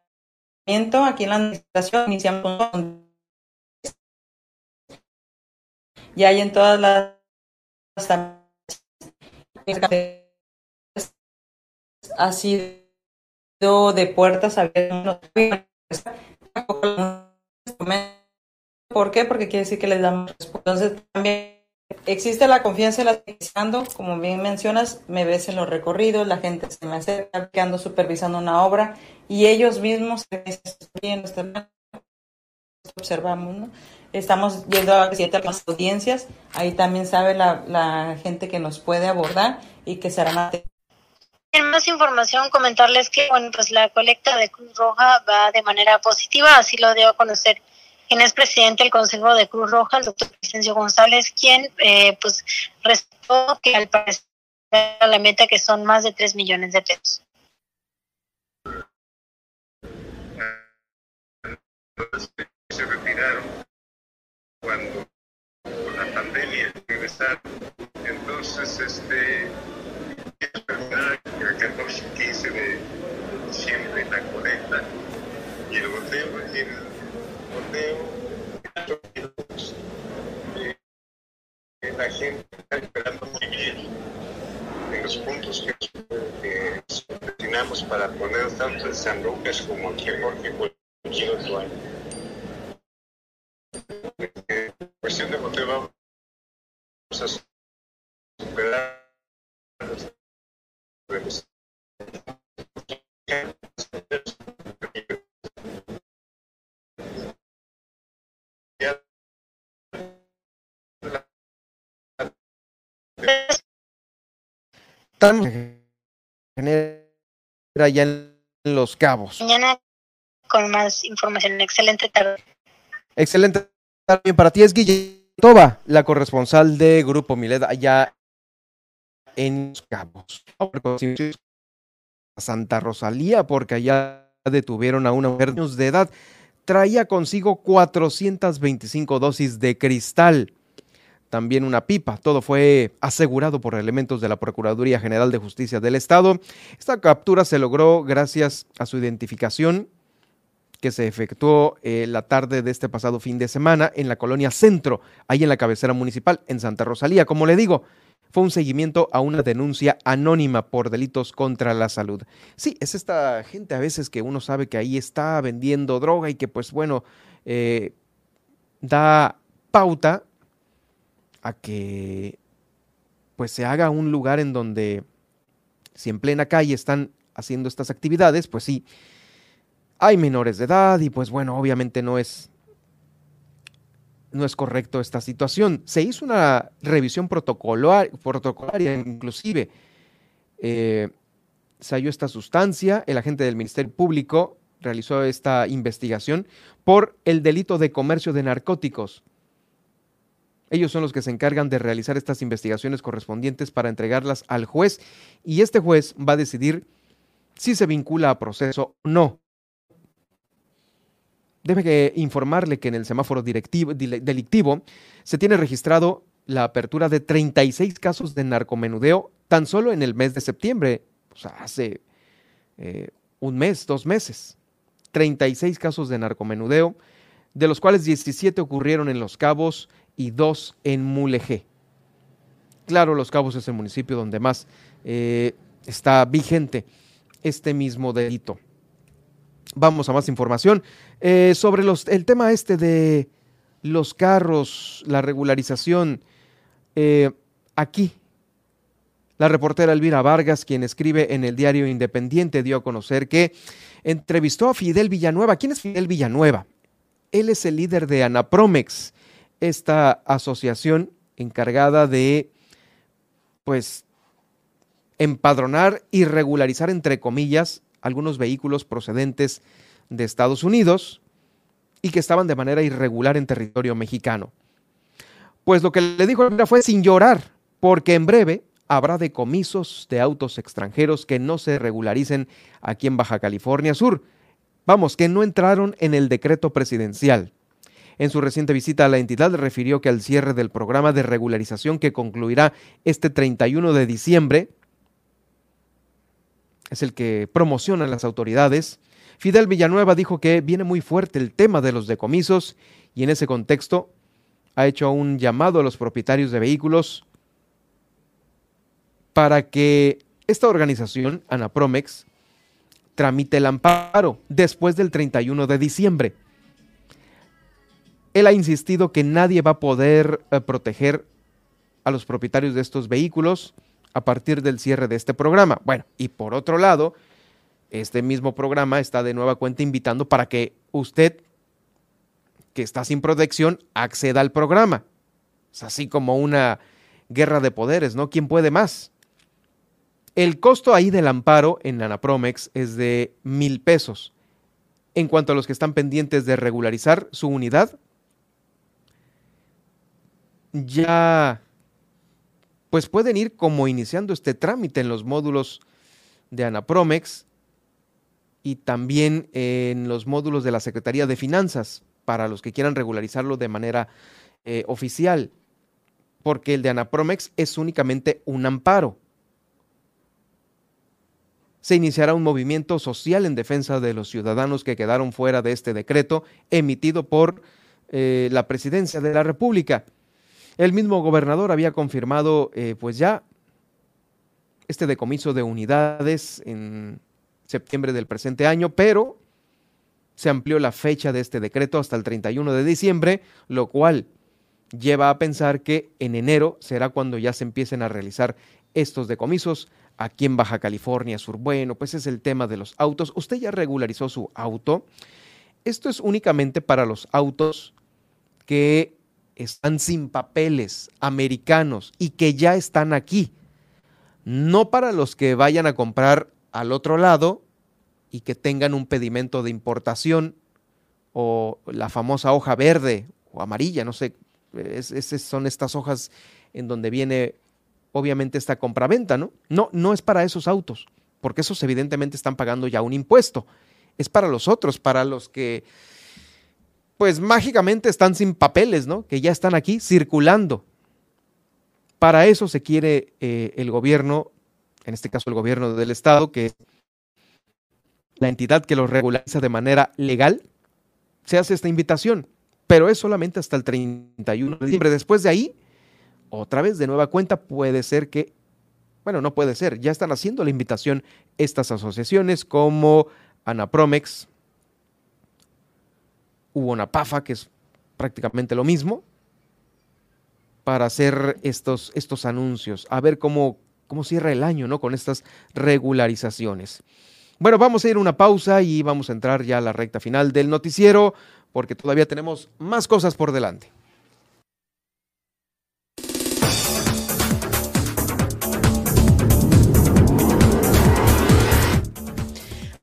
aquí en la administración, iniciamos y hay en todas las ha sido de puertas abiertas ¿Por qué? Porque quiere decir que les damos respuesta. Entonces, también existe la confianza en la ando, como bien mencionas, me ves en los recorridos, la gente se me acerca, que ando supervisando una obra y ellos mismos observamos. Estamos yendo a las audiencias, ahí también sabe la, la gente que nos puede abordar y que será más información, comentarles que bueno, pues la colecta de Cruz Roja va de manera positiva, así lo a conocer quien es presidente del Consejo de Cruz Roja, el doctor Vicencio González, quien eh, pues respetó que al parecer la meta que son más de 3 millones de pesos. Se retiraron cuando la pandemia regresaron. Entonces, este, el 14 y 15 de diciembre la colecta y el boteo, el la gente está esperando muy bien en los puntos que, que destinamos para poner tanto en San Lucas como aquí en Jorge cualquier otro año. En cuestión de motivo vamos a superar los genera ya en Los Cabos. Mañana con más información. Excelente tarde. Excelente tarde para ti. Es Guille Toba, la corresponsal de Grupo Milet allá en Los Cabos. Santa Rosalía, porque allá detuvieron a una mujer de edad. Traía consigo 425 dosis de cristal también una pipa. Todo fue asegurado por elementos de la Procuraduría General de Justicia del Estado. Esta captura se logró gracias a su identificación que se efectuó eh, la tarde de este pasado fin de semana en la colonia Centro, ahí en la cabecera municipal, en Santa Rosalía. Como le digo, fue un seguimiento a una denuncia anónima por delitos contra la salud. Sí, es esta gente a veces que uno sabe que ahí está vendiendo droga y que pues bueno, eh, da pauta a que pues se haga un lugar en donde si en plena calle están haciendo estas actividades, pues sí, hay menores de edad y pues bueno, obviamente no es no es correcto esta situación. Se hizo una revisión protocolar, protocolaria, inclusive eh, se halló esta sustancia, el agente del Ministerio Público realizó esta investigación por el delito de comercio de narcóticos. Ellos son los que se encargan de realizar estas investigaciones correspondientes para entregarlas al juez y este juez va a decidir si se vincula a proceso o no. Debe informarle que en el semáforo delictivo se tiene registrado la apertura de 36 casos de narcomenudeo tan solo en el mes de septiembre, o sea, hace eh, un mes, dos meses. 36 casos de narcomenudeo de los cuales 17 ocurrieron en Los Cabos y dos en Mulegé. Claro, Los Cabos es el municipio donde más eh, está vigente este mismo delito. Vamos a más información eh, sobre los, el tema este de los carros, la regularización. Eh, aquí, la reportera Elvira Vargas, quien escribe en el diario Independiente, dio a conocer que entrevistó a Fidel Villanueva. ¿Quién es Fidel Villanueva? Él es el líder de Anapromex, esta asociación encargada de, pues, empadronar y regularizar, entre comillas, algunos vehículos procedentes de Estados Unidos y que estaban de manera irregular en territorio mexicano. Pues lo que le dijo fue sin llorar, porque en breve habrá decomisos de autos extranjeros que no se regularicen aquí en Baja California Sur. Vamos, que no entraron en el decreto presidencial. En su reciente visita a la entidad refirió que al cierre del programa de regularización que concluirá este 31 de diciembre, es el que promocionan las autoridades, Fidel Villanueva dijo que viene muy fuerte el tema de los decomisos y en ese contexto ha hecho un llamado a los propietarios de vehículos para que esta organización, Anapromex, tramite el amparo después del 31 de diciembre. Él ha insistido que nadie va a poder eh, proteger a los propietarios de estos vehículos a partir del cierre de este programa. Bueno, y por otro lado, este mismo programa está de nueva cuenta invitando para que usted, que está sin protección, acceda al programa. Es así como una guerra de poderes, ¿no? ¿Quién puede más? El costo ahí del amparo en Anapromex es de mil pesos. En cuanto a los que están pendientes de regularizar su unidad, ya pues pueden ir como iniciando este trámite en los módulos de Anapromex y también en los módulos de la Secretaría de Finanzas para los que quieran regularizarlo de manera eh, oficial, porque el de Anapromex es únicamente un amparo se iniciará un movimiento social en defensa de los ciudadanos que quedaron fuera de este decreto emitido por eh, la presidencia de la República. El mismo gobernador había confirmado eh, pues ya este decomiso de unidades en septiembre del presente año, pero se amplió la fecha de este decreto hasta el 31 de diciembre, lo cual lleva a pensar que en enero será cuando ya se empiecen a realizar estos decomisos aquí en Baja California Sur. Bueno, pues es el tema de los autos. Usted ya regularizó su auto. Esto es únicamente para los autos que están sin papeles americanos y que ya están aquí. No para los que vayan a comprar al otro lado y que tengan un pedimento de importación o la famosa hoja verde o amarilla, no sé, es, son estas hojas en donde viene obviamente esta compraventa, ¿no? No, no es para esos autos, porque esos evidentemente están pagando ya un impuesto. Es para los otros, para los que, pues mágicamente están sin papeles, ¿no? Que ya están aquí circulando. Para eso se quiere eh, el gobierno, en este caso el gobierno del Estado, que es la entidad que los regulariza de manera legal, se hace esta invitación, pero es solamente hasta el 31 de diciembre. Después de ahí, otra vez de nueva cuenta puede ser que, bueno, no puede ser, ya están haciendo la invitación estas asociaciones como Anapromex, hubo PAFA, que es prácticamente lo mismo, para hacer estos, estos anuncios, a ver cómo, cómo cierra el año ¿no? con estas regularizaciones. Bueno, vamos a ir a una pausa y vamos a entrar ya a la recta final del noticiero porque todavía tenemos más cosas por delante.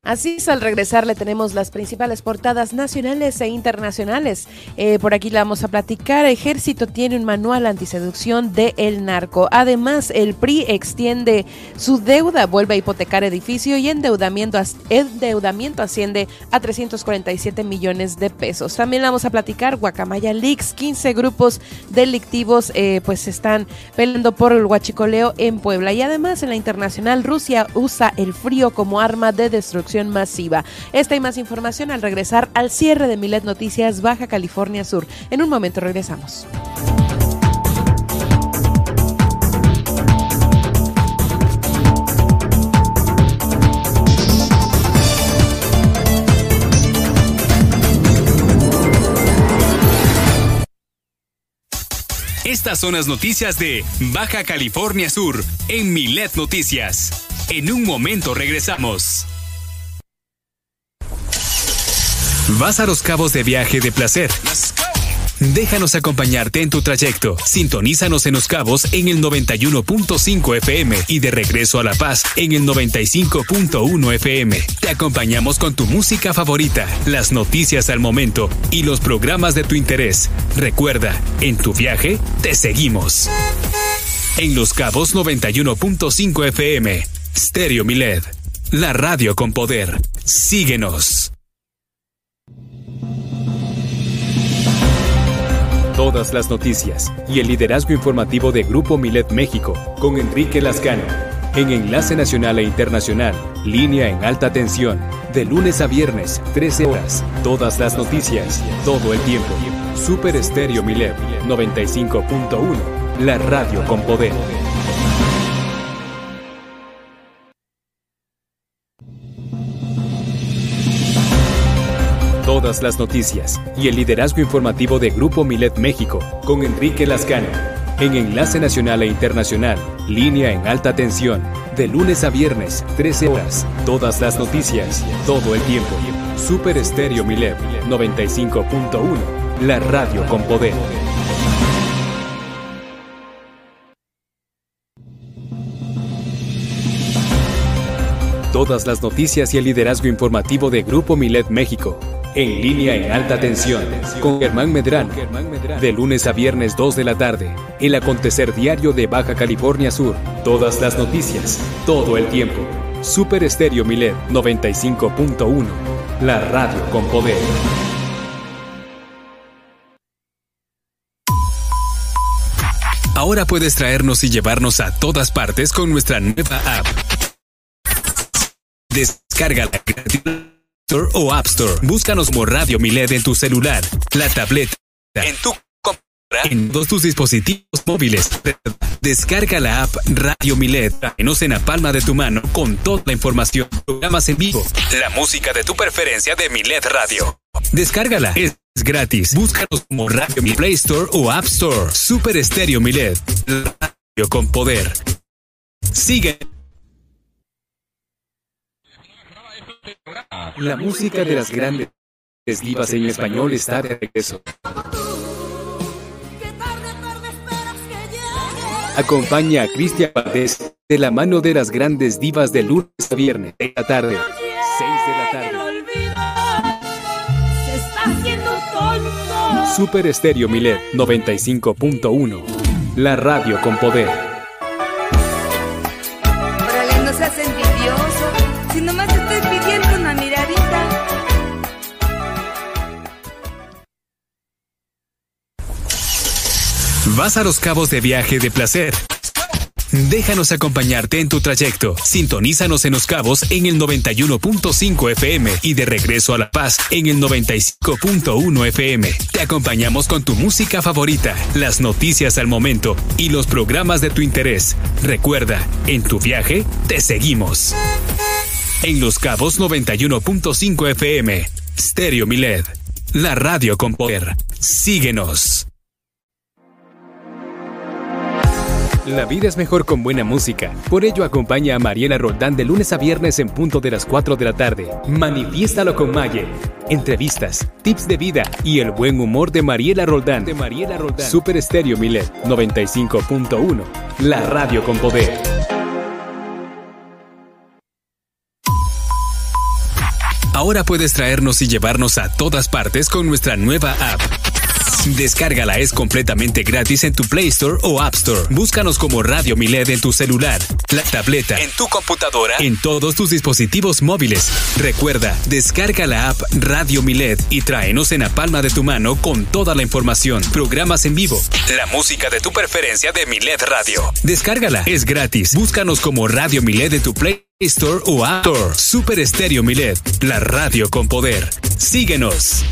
Así es, al regresar le tenemos las principales portadas nacionales e internacionales. Eh, por aquí le vamos a platicar. Ejército tiene un manual antiseducción de El Narco. Además, el PRI extiende su deuda, vuelve a hipotecar edificio y endeudamiento, endeudamiento asciende a 347 millones de pesos. También le vamos a platicar Guacamaya Leaks. 15 grupos delictivos eh, pues están peleando por el huachicoleo en Puebla. Y además, en la internacional, Rusia usa el frío como arma de destrucción masiva. Esta y más información al regresar al cierre de Milet Noticias Baja California Sur. En un momento regresamos. Estas son las noticias de Baja California Sur en Milet Noticias. En un momento regresamos. Vas a los cabos de viaje de placer. Déjanos acompañarte en tu trayecto. Sintonízanos en Los Cabos en el 91.5 FM y de regreso a La Paz en el 95.1 FM. Te acompañamos con tu música favorita, las noticias al momento y los programas de tu interés. Recuerda, en tu viaje te seguimos. En Los Cabos 91.5 FM. Stereo Miled. La radio con poder. Síguenos. Todas las noticias y el liderazgo informativo de Grupo Milet México con Enrique Lascano. En Enlace Nacional e Internacional, línea en alta tensión, de lunes a viernes, 13 horas. Todas las noticias, todo el tiempo. Super Estéreo Milet 95.1, la radio con poder. Todas las noticias y el liderazgo informativo de Grupo Milet México con Enrique Lascano. En Enlace Nacional e Internacional, línea en alta tensión, de lunes a viernes, 13 horas. Todas las noticias, todo el tiempo. Super Estéreo Milet 95.1, la radio con poder. Todas las noticias y el liderazgo informativo de Grupo Milet México en línea en alta tensión con Germán Medrano. De lunes a viernes 2 de la tarde. El acontecer diario de Baja California Sur. Todas las noticias, todo el tiempo. Super Estéreo Milet 95.1. La radio con poder. Ahora puedes traernos y llevarnos a todas partes con nuestra nueva app. Descárgala gratis Store o App Store. Búscanos como Radio Milet en tu celular, la tableta, en tu computadora, en todos tus dispositivos móviles. Descarga la app Radio Milet. Tráenos en la palma de tu mano con toda la información, programas en vivo, la música de tu preferencia de Milet Radio. Descárgala, es gratis. Búscanos como Radio Milet Play Store o App Store. Super Estéreo Milet. Radio con poder. Sigue. La música de las grandes divas en español está de regreso. Acompaña a Cristian Valdés de la mano de las grandes divas de lunes a viernes de la tarde. 6 de la tarde. Super Estéreo Milet 95.1. La radio con poder. Vas a los cabos de viaje de placer. Déjanos acompañarte en tu trayecto. Sintonízanos en Los Cabos en el 91.5 FM y de regreso a La Paz en el 95.1 FM. Te acompañamos con tu música favorita, las noticias al momento y los programas de tu interés. Recuerda, en tu viaje te seguimos. En Los Cabos 91.5 FM. Stereo Miled. La radio con poder. Síguenos. La vida es mejor con buena música. Por ello acompaña a Mariela Roldán de lunes a viernes en punto de las 4 de la tarde. Manifiéstalo con Maye. Entrevistas, tips de vida y el buen humor de Mariela Roldán. De Mariela Roldán. Super Estéreo Milet 95.1. La radio con poder. Ahora puedes traernos y llevarnos a todas partes con nuestra nueva app. Descárgala, es completamente gratis en tu Play Store o App Store. Búscanos como Radio Milet en tu celular, la tableta, en tu computadora, en todos tus dispositivos móviles. Recuerda, descarga la app Radio Milet y tráenos en la palma de tu mano con toda la información, programas en vivo, la música de tu preferencia de Milet Radio. Descárgala, es gratis. Búscanos como Radio Milet en tu Play Store o App Store. Super Estéreo Milet, la radio con poder. Síguenos.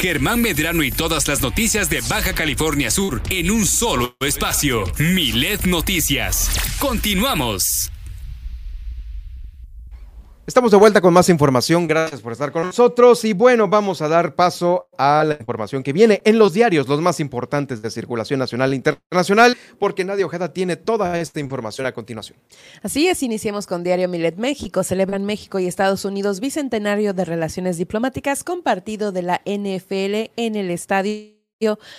Germán Medrano y todas las noticias de Baja California Sur en un solo espacio. Milet Noticias. Continuamos. Estamos de vuelta con más información. Gracias por estar con nosotros. Y bueno, vamos a dar paso a la información que viene en los diarios, los más importantes de circulación nacional e internacional, porque Nadia Ojeda tiene toda esta información a continuación. Así es, iniciemos con Diario Milet México. Celebran México y Estados Unidos bicentenario de relaciones diplomáticas compartido de la NFL en el estadio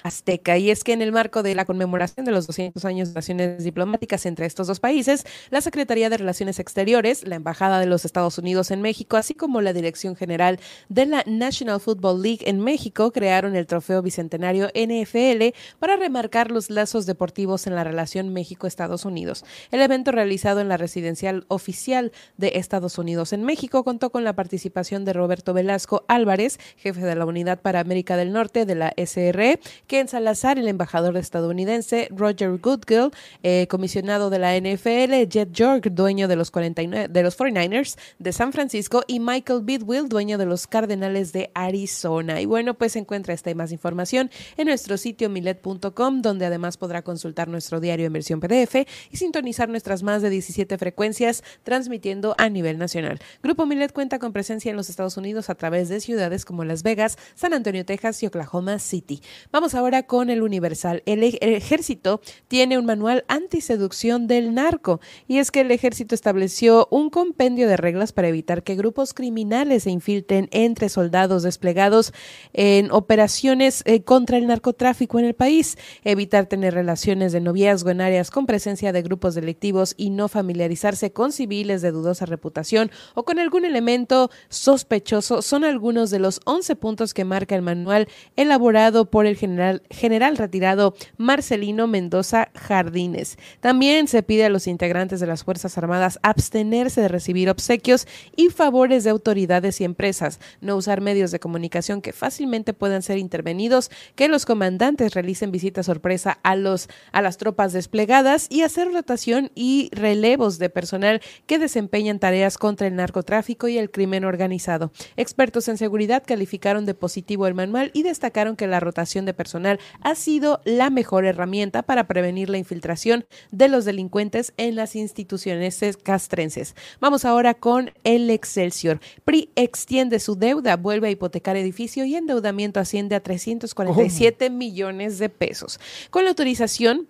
Azteca. Y es que en el marco de la conmemoración de los 200 años de relaciones diplomáticas entre estos dos países, la Secretaría de Relaciones Exteriores, la Embajada de los Estados Unidos en México, así como la Dirección General de la National Football League en México, crearon el Trofeo Bicentenario NFL para remarcar los lazos deportivos en la relación México-Estados Unidos. El evento realizado en la residencial oficial de Estados Unidos en México contó con la participación de Roberto Velasco Álvarez, jefe de la Unidad para América del Norte de la SR que en Salazar, el embajador estadounidense Roger Goodgill, eh, comisionado de la NFL, Jet York, dueño de los, 49, de los 49ers de San Francisco, y Michael Bidwill, dueño de los Cardenales de Arizona. Y bueno, pues encuentra esta y más información en nuestro sitio milet.com, donde además podrá consultar nuestro diario en versión PDF y sintonizar nuestras más de 17 frecuencias transmitiendo a nivel nacional. Grupo Milet cuenta con presencia en los Estados Unidos a través de ciudades como Las Vegas, San Antonio, Texas y Oklahoma City. Vamos ahora con el Universal. El, ejército tiene un manual antiseducción del narco y es que el ejército estableció un compendio de reglas para evitar que grupos criminales se infiltren entre soldados desplegados en operaciones eh, contra el narcotráfico en el país, evitar tener relaciones de noviazgo en áreas con presencia de grupos delictivos y no familiarizarse con civiles de dudosa reputación o con algún elemento sospechoso son algunos de los 11 puntos que marca el manual elaborado por el general, general retirado Marcelino Mendoza Jardines. También se pide a los integrantes de las Fuerzas Armadas abstenerse de recibir obsequios y favores de autoridades y empresas, no usar medios de comunicación que fácilmente puedan ser intervenidos, que los comandantes realicen visitas sorpresa a, los, a las tropas desplegadas y hacer rotación y relevos de personal que desempeñan tareas contra el narcotráfico y el crimen organizado. Expertos en seguridad calificaron de positivo el manual y destacaron que la rotación de personal ha sido la mejor herramienta para prevenir la infiltración de los delincuentes en las instituciones castrenses. Vamos ahora con el Excelsior. PRI extiende su deuda, vuelve a hipotecar edificio y endeudamiento asciende a 347 millones de pesos. Con la autorización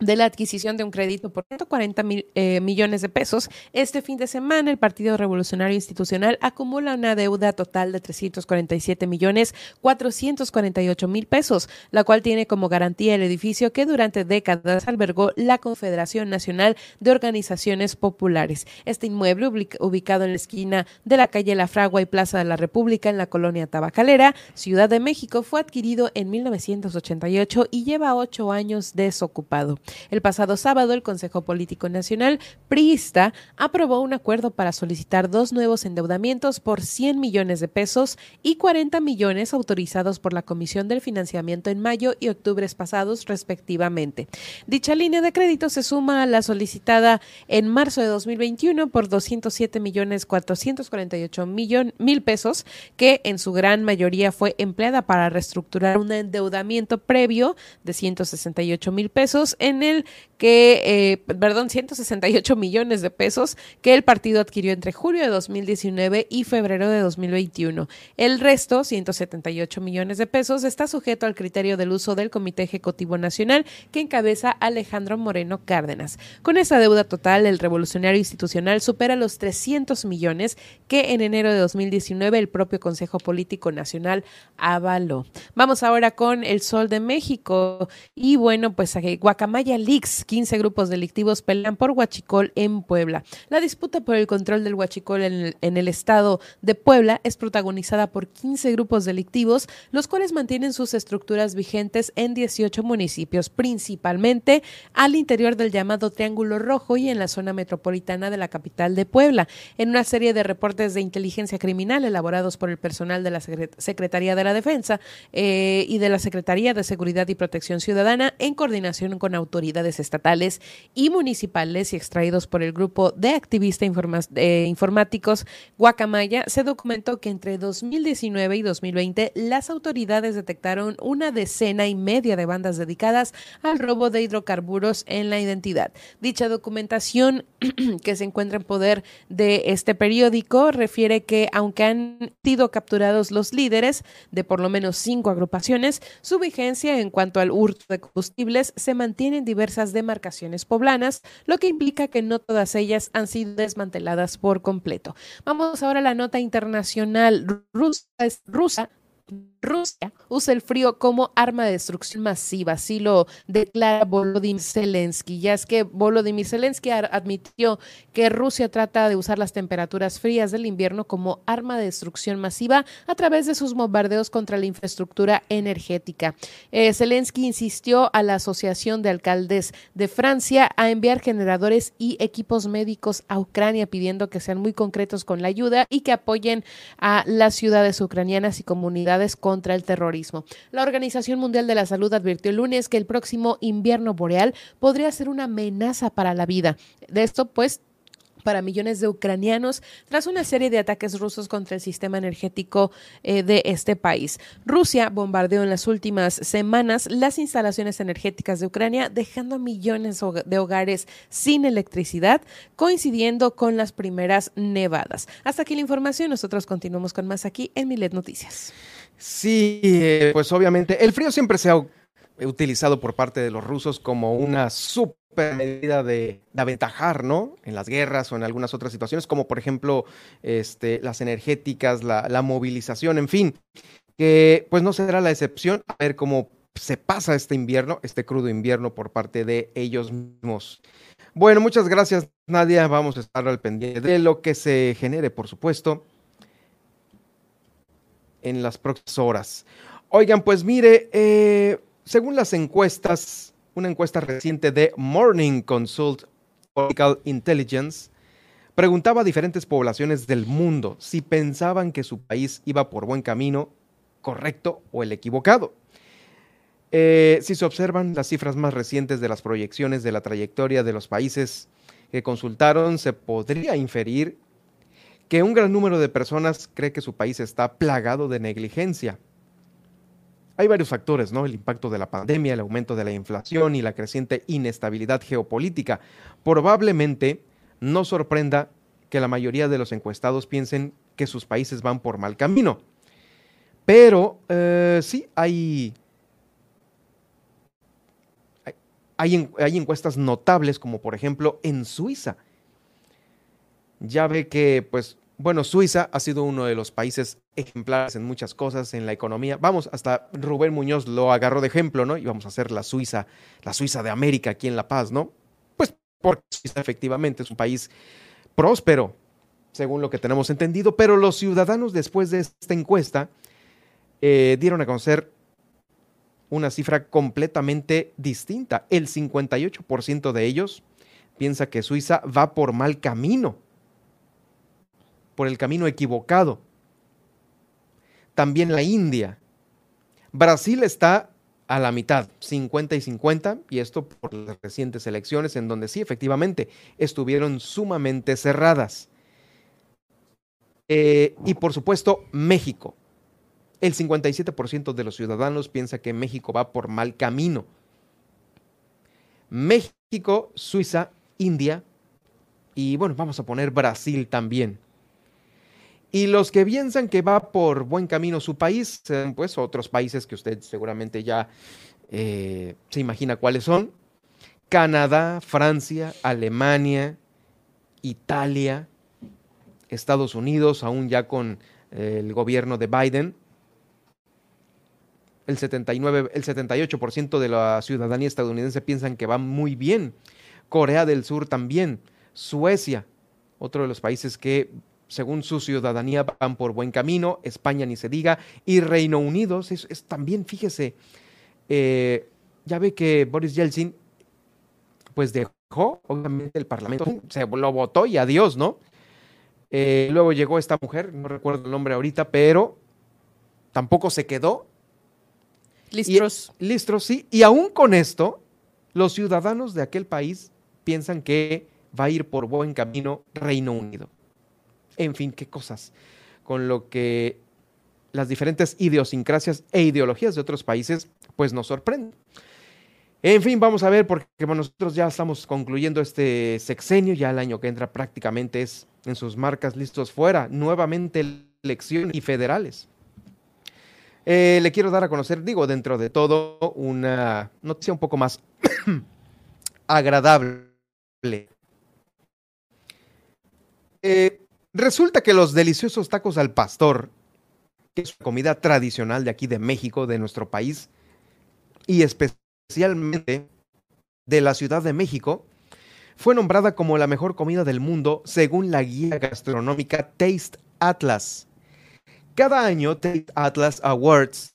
de la adquisición de un crédito por 140 mil, eh, millones de pesos. Este fin de semana, el Partido Revolucionario Institucional acumula una deuda total de 347 millones 448 mil pesos, la cual tiene como garantía el edificio que durante décadas albergó la Confederación Nacional de Organizaciones Populares. Este inmueble, ubicado en la esquina de la calle La Fragua y Plaza de la República en la colonia Tabacalera, Ciudad de México, fue adquirido en 1988 y lleva ocho años desocupado. El pasado sábado, el Consejo Político Nacional priista aprobó un acuerdo para solicitar dos nuevos endeudamientos por 100 millones de pesos y 40 millones autorizados por la Comisión del Financiamiento en mayo y octubre pasados, respectivamente. Dicha línea de crédito se suma a la solicitada en marzo de 2021 por 207 millones 448 mil pesos, que en su gran mayoría fue empleada para reestructurar un endeudamiento previo de 168 mil pesos en el que, eh, perdón, 168 millones de pesos que el partido adquirió entre julio de 2019 y febrero de 2021. El resto, 178 millones de pesos, está sujeto al criterio del uso del Comité Ejecutivo Nacional que encabeza Alejandro Moreno Cárdenas. Con esa deuda total, el revolucionario institucional supera los 300 millones que en enero de 2019 el propio Consejo Político Nacional avaló. Vamos ahora con el Sol de México y bueno, pues Guacamaya Guacamaya Leaks. 15 grupos delictivos pelean por Huachicol en Puebla. La disputa por el control del Huachicol en el, en el estado de Puebla es protagonizada por 15 grupos delictivos, los cuales mantienen sus estructuras vigentes en 18 municipios, principalmente al interior del llamado Triángulo Rojo y en la zona metropolitana de la capital de Puebla. En una serie de reportes de inteligencia criminal elaborados por el personal de la Secretaría de la Defensa eh, y de la Secretaría de Seguridad y Protección Ciudadana, en coordinación con autoridades estatales y municipales y extraídos por el grupo de activistas eh, informáticos Guacamaya, se documentó que entre 2019 y 2020 las autoridades detectaron una decena y media de bandas dedicadas al robo de hidrocarburos en la identidad. Dicha documentación que se encuentra en poder de este periódico refiere que aunque han sido capturados los líderes de por lo menos cinco agrupaciones, su vigencia en cuanto al hurto de combustibles se mantiene en diversas demarcaciones poblanas, lo que implica que no todas ellas han sido desmanteladas por completo. Vamos ahora a la nota internacional. Rusia, rusa Rusia usa el frío como arma de destrucción masiva, así lo declara Volodymyr Zelensky. Ya es que Volodymyr Zelensky admitió que Rusia trata de usar las temperaturas frías del invierno como arma de destrucción masiva a través de sus bombardeos contra la infraestructura energética. Eh, Zelensky insistió a la Asociación de Alcaldes de Francia a enviar generadores y equipos médicos a Ucrania, pidiendo que sean muy concretos con la ayuda y que apoyen a las ciudades ucranianas y comunidades con contra el terrorismo. La Organización Mundial de la Salud advirtió el lunes que el próximo invierno boreal podría ser una amenaza para la vida. De esto, pues, para millones de ucranianos tras una serie de ataques rusos contra el sistema energético eh, de este país. Rusia bombardeó en las últimas semanas las instalaciones energéticas de Ucrania, dejando a millones de hogares sin electricidad, coincidiendo con las primeras nevadas. Hasta aquí la información, nosotros continuamos con más aquí en Milet Noticias. Sí, eh, pues obviamente el frío siempre se ha utilizado por parte de los rusos como una super medida de, aventajar, ¿no? En las guerras o en algunas otras situaciones, como por ejemplo este, las energéticas, la, la movilización, en fin, que pues no será la excepción a ver cómo se pasa este invierno, este crudo invierno por parte de ellos mismos. Bueno, muchas gracias Nadia, vamos a estar al pendiente de lo que se genere, por supuesto en las próximas horas. Oigan, pues mire, eh, según las encuestas, una encuesta reciente de Morning Consult Political Intelligence, preguntaba a diferentes poblaciones del mundo si pensaban que su país iba por buen camino, correcto o el equivocado. Eh, si se observan las cifras más recientes de las proyecciones de la trayectoria de los países que consultaron, se podría inferir que un gran número de personas cree que su país está plagado de negligencia. Hay varios factores, ¿no? El impacto de la pandemia, el aumento de la inflación y la creciente inestabilidad geopolítica. Probablemente no sorprenda que la mayoría de los encuestados piensen que sus países van por mal camino. Pero eh, sí hay, hay, hay encuestas notables, como por ejemplo en Suiza. Ya ve que pues bueno, Suiza ha sido uno de los países ejemplares en muchas cosas, en la economía. Vamos, hasta Rubén Muñoz lo agarró de ejemplo, ¿no? Y vamos a hacer la Suiza, la Suiza de América aquí en La Paz, ¿no? Pues porque Suiza efectivamente es un país próspero, según lo que tenemos entendido, pero los ciudadanos después de esta encuesta eh, dieron a conocer una cifra completamente distinta. El 58% de ellos piensa que Suiza va por mal camino por el camino equivocado. También la India. Brasil está a la mitad, 50 y 50, y esto por las recientes elecciones en donde sí, efectivamente, estuvieron sumamente cerradas. Eh, y por supuesto, México. El 57% de los ciudadanos piensa que México va por mal camino. México, Suiza, India y bueno, vamos a poner Brasil también. Y los que piensan que va por buen camino su país, pues otros países que usted seguramente ya eh, se imagina cuáles son. Canadá, Francia, Alemania, Italia, Estados Unidos, aún ya con eh, el gobierno de Biden. El 79, el 78% de la ciudadanía estadounidense piensan que va muy bien. Corea del Sur también. Suecia, otro de los países que según su ciudadanía van por buen camino, España ni se diga, y Reino Unido es, es también, fíjese, eh, ya ve que Boris Yeltsin pues dejó, obviamente, el Parlamento, se lo votó y adiós, ¿no? Eh, luego llegó esta mujer, no recuerdo el nombre ahorita, pero tampoco se quedó. Listros. Y, listros, sí. Y aún con esto, los ciudadanos de aquel país piensan que va a ir por buen camino Reino Unido. En fin, qué cosas. Con lo que las diferentes idiosincrasias e ideologías de otros países, pues nos sorprenden. En fin, vamos a ver, porque nosotros ya estamos concluyendo este sexenio, ya el año que entra prácticamente es en sus marcas listos fuera, nuevamente elecciones y federales. Eh, le quiero dar a conocer, digo, dentro de todo, una noticia un poco más agradable. Eh, resulta que los deliciosos tacos al pastor, que es comida tradicional de aquí de México, de nuestro país, y especialmente de la Ciudad de México, fue nombrada como la mejor comida del mundo según la guía gastronómica Taste Atlas. Cada año Taste Atlas Awards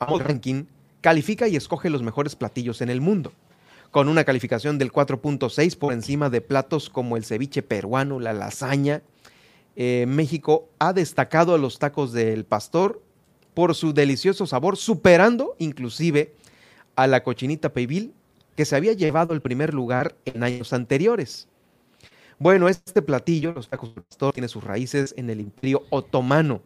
ranking califica y escoge los mejores platillos en el mundo, con una calificación del 4.6 por encima de platos como el ceviche peruano, la lasaña. Eh, México ha destacado a los tacos del pastor por su delicioso sabor, superando inclusive a la cochinita pibil que se había llevado el primer lugar en años anteriores. Bueno, este platillo, los tacos del pastor, tiene sus raíces en el imperio otomano,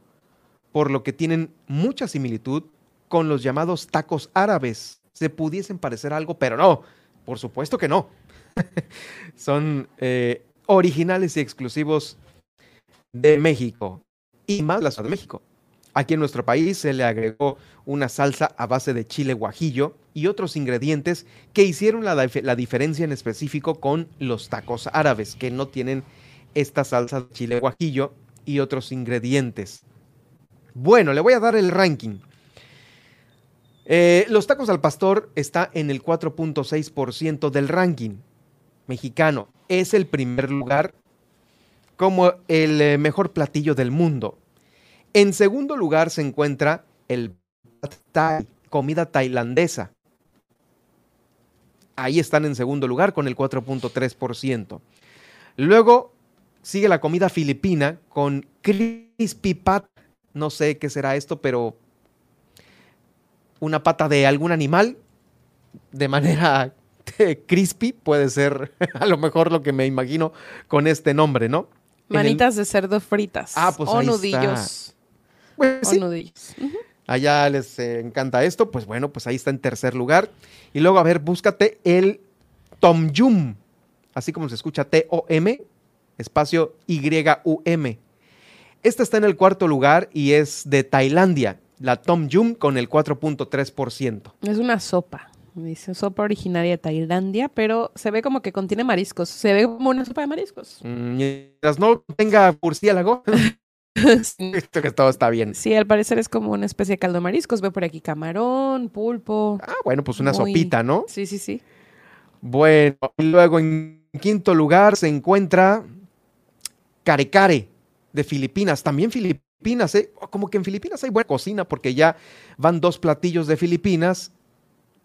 por lo que tienen mucha similitud con los llamados tacos árabes. Se pudiesen parecer algo, pero no, por supuesto que no. Son eh, originales y exclusivos de México y más la Ciudad de México. Aquí en nuestro país se le agregó una salsa a base de chile guajillo y otros ingredientes que hicieron la, la, diferencia en específico con los tacos árabes, que no tienen esta salsa de chile guajillo y otros ingredientes. Bueno, le voy a dar el ranking. Eh, los tacos al pastor está en el 4.6% del ranking mexicano. Es el primer lugar como el eh, mejor platillo del mundo. En segundo lugar se encuentra el thai, comida tailandesa. Ahí están en segundo lugar con el 4.3%. Luego sigue la comida filipina con crispy pat. No sé qué será esto, pero una pata de algún animal de manera crispy puede ser a lo mejor lo que me imagino con este nombre, ¿no? Manitas de cerdo fritas. Ah, pues o ahí nudillos. Está. Pues, sí. O nudillos. Allá les eh, encanta esto, pues bueno, pues ahí está en tercer lugar. Y luego, a ver, búscate el Tom Yum, así como se escucha T-O-M, espacio Y-U-M. Este está en el cuarto lugar y es de Tailandia, la Tom Yum con el 4.3%. Es una sopa. Dice sopa originaria de Tailandia, pero se ve como que contiene mariscos. Se ve como una sopa de mariscos. Mm, Mientras no tenga murciélago, esto que todo está bien. Sí, al parecer es como una especie de caldo de mariscos. Veo por aquí camarón, pulpo. Ah, bueno, pues una Muy- sopita, ¿no? Sí, sí, sí. Bueno, y luego en quinto lugar se encuentra Carecare de Filipinas. También Filipinas, ¿eh? Como que en Filipinas hay buena cocina porque ya van dos platillos de Filipinas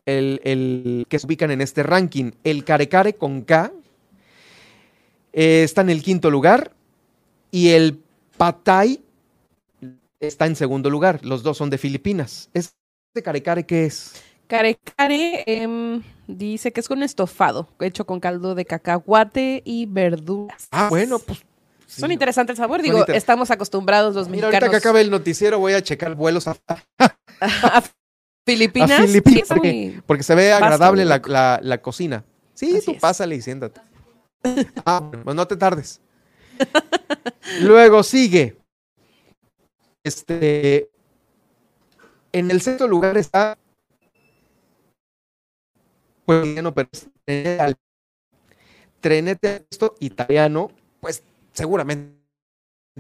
el, el que se ubican en este ranking. El Carecare con K eh, está en el quinto lugar y el Patay está en segundo lugar. Los dos son de Filipinas. ¿Este Carecare qué es? Care care em, dice que es con estofado, hecho con caldo de cacahuate y verduras. Ah, bueno, pues Son interesantes el sabor. Digo, estamos acostumbrados los Mira, ahorita mexicanos que acabe el noticiero voy a checar vuelos a, a Filipinas. a Filipinas Sí, porque, muy- porque se ve agradable la, la- la cocina. Sí, Así tú es. pásale y siéntate. Ah, bueno, pues no te tardes. Luego sigue. Este. En el sexto lugar está. Pues pero es trenete al- trenete esto italiano, pues seguramente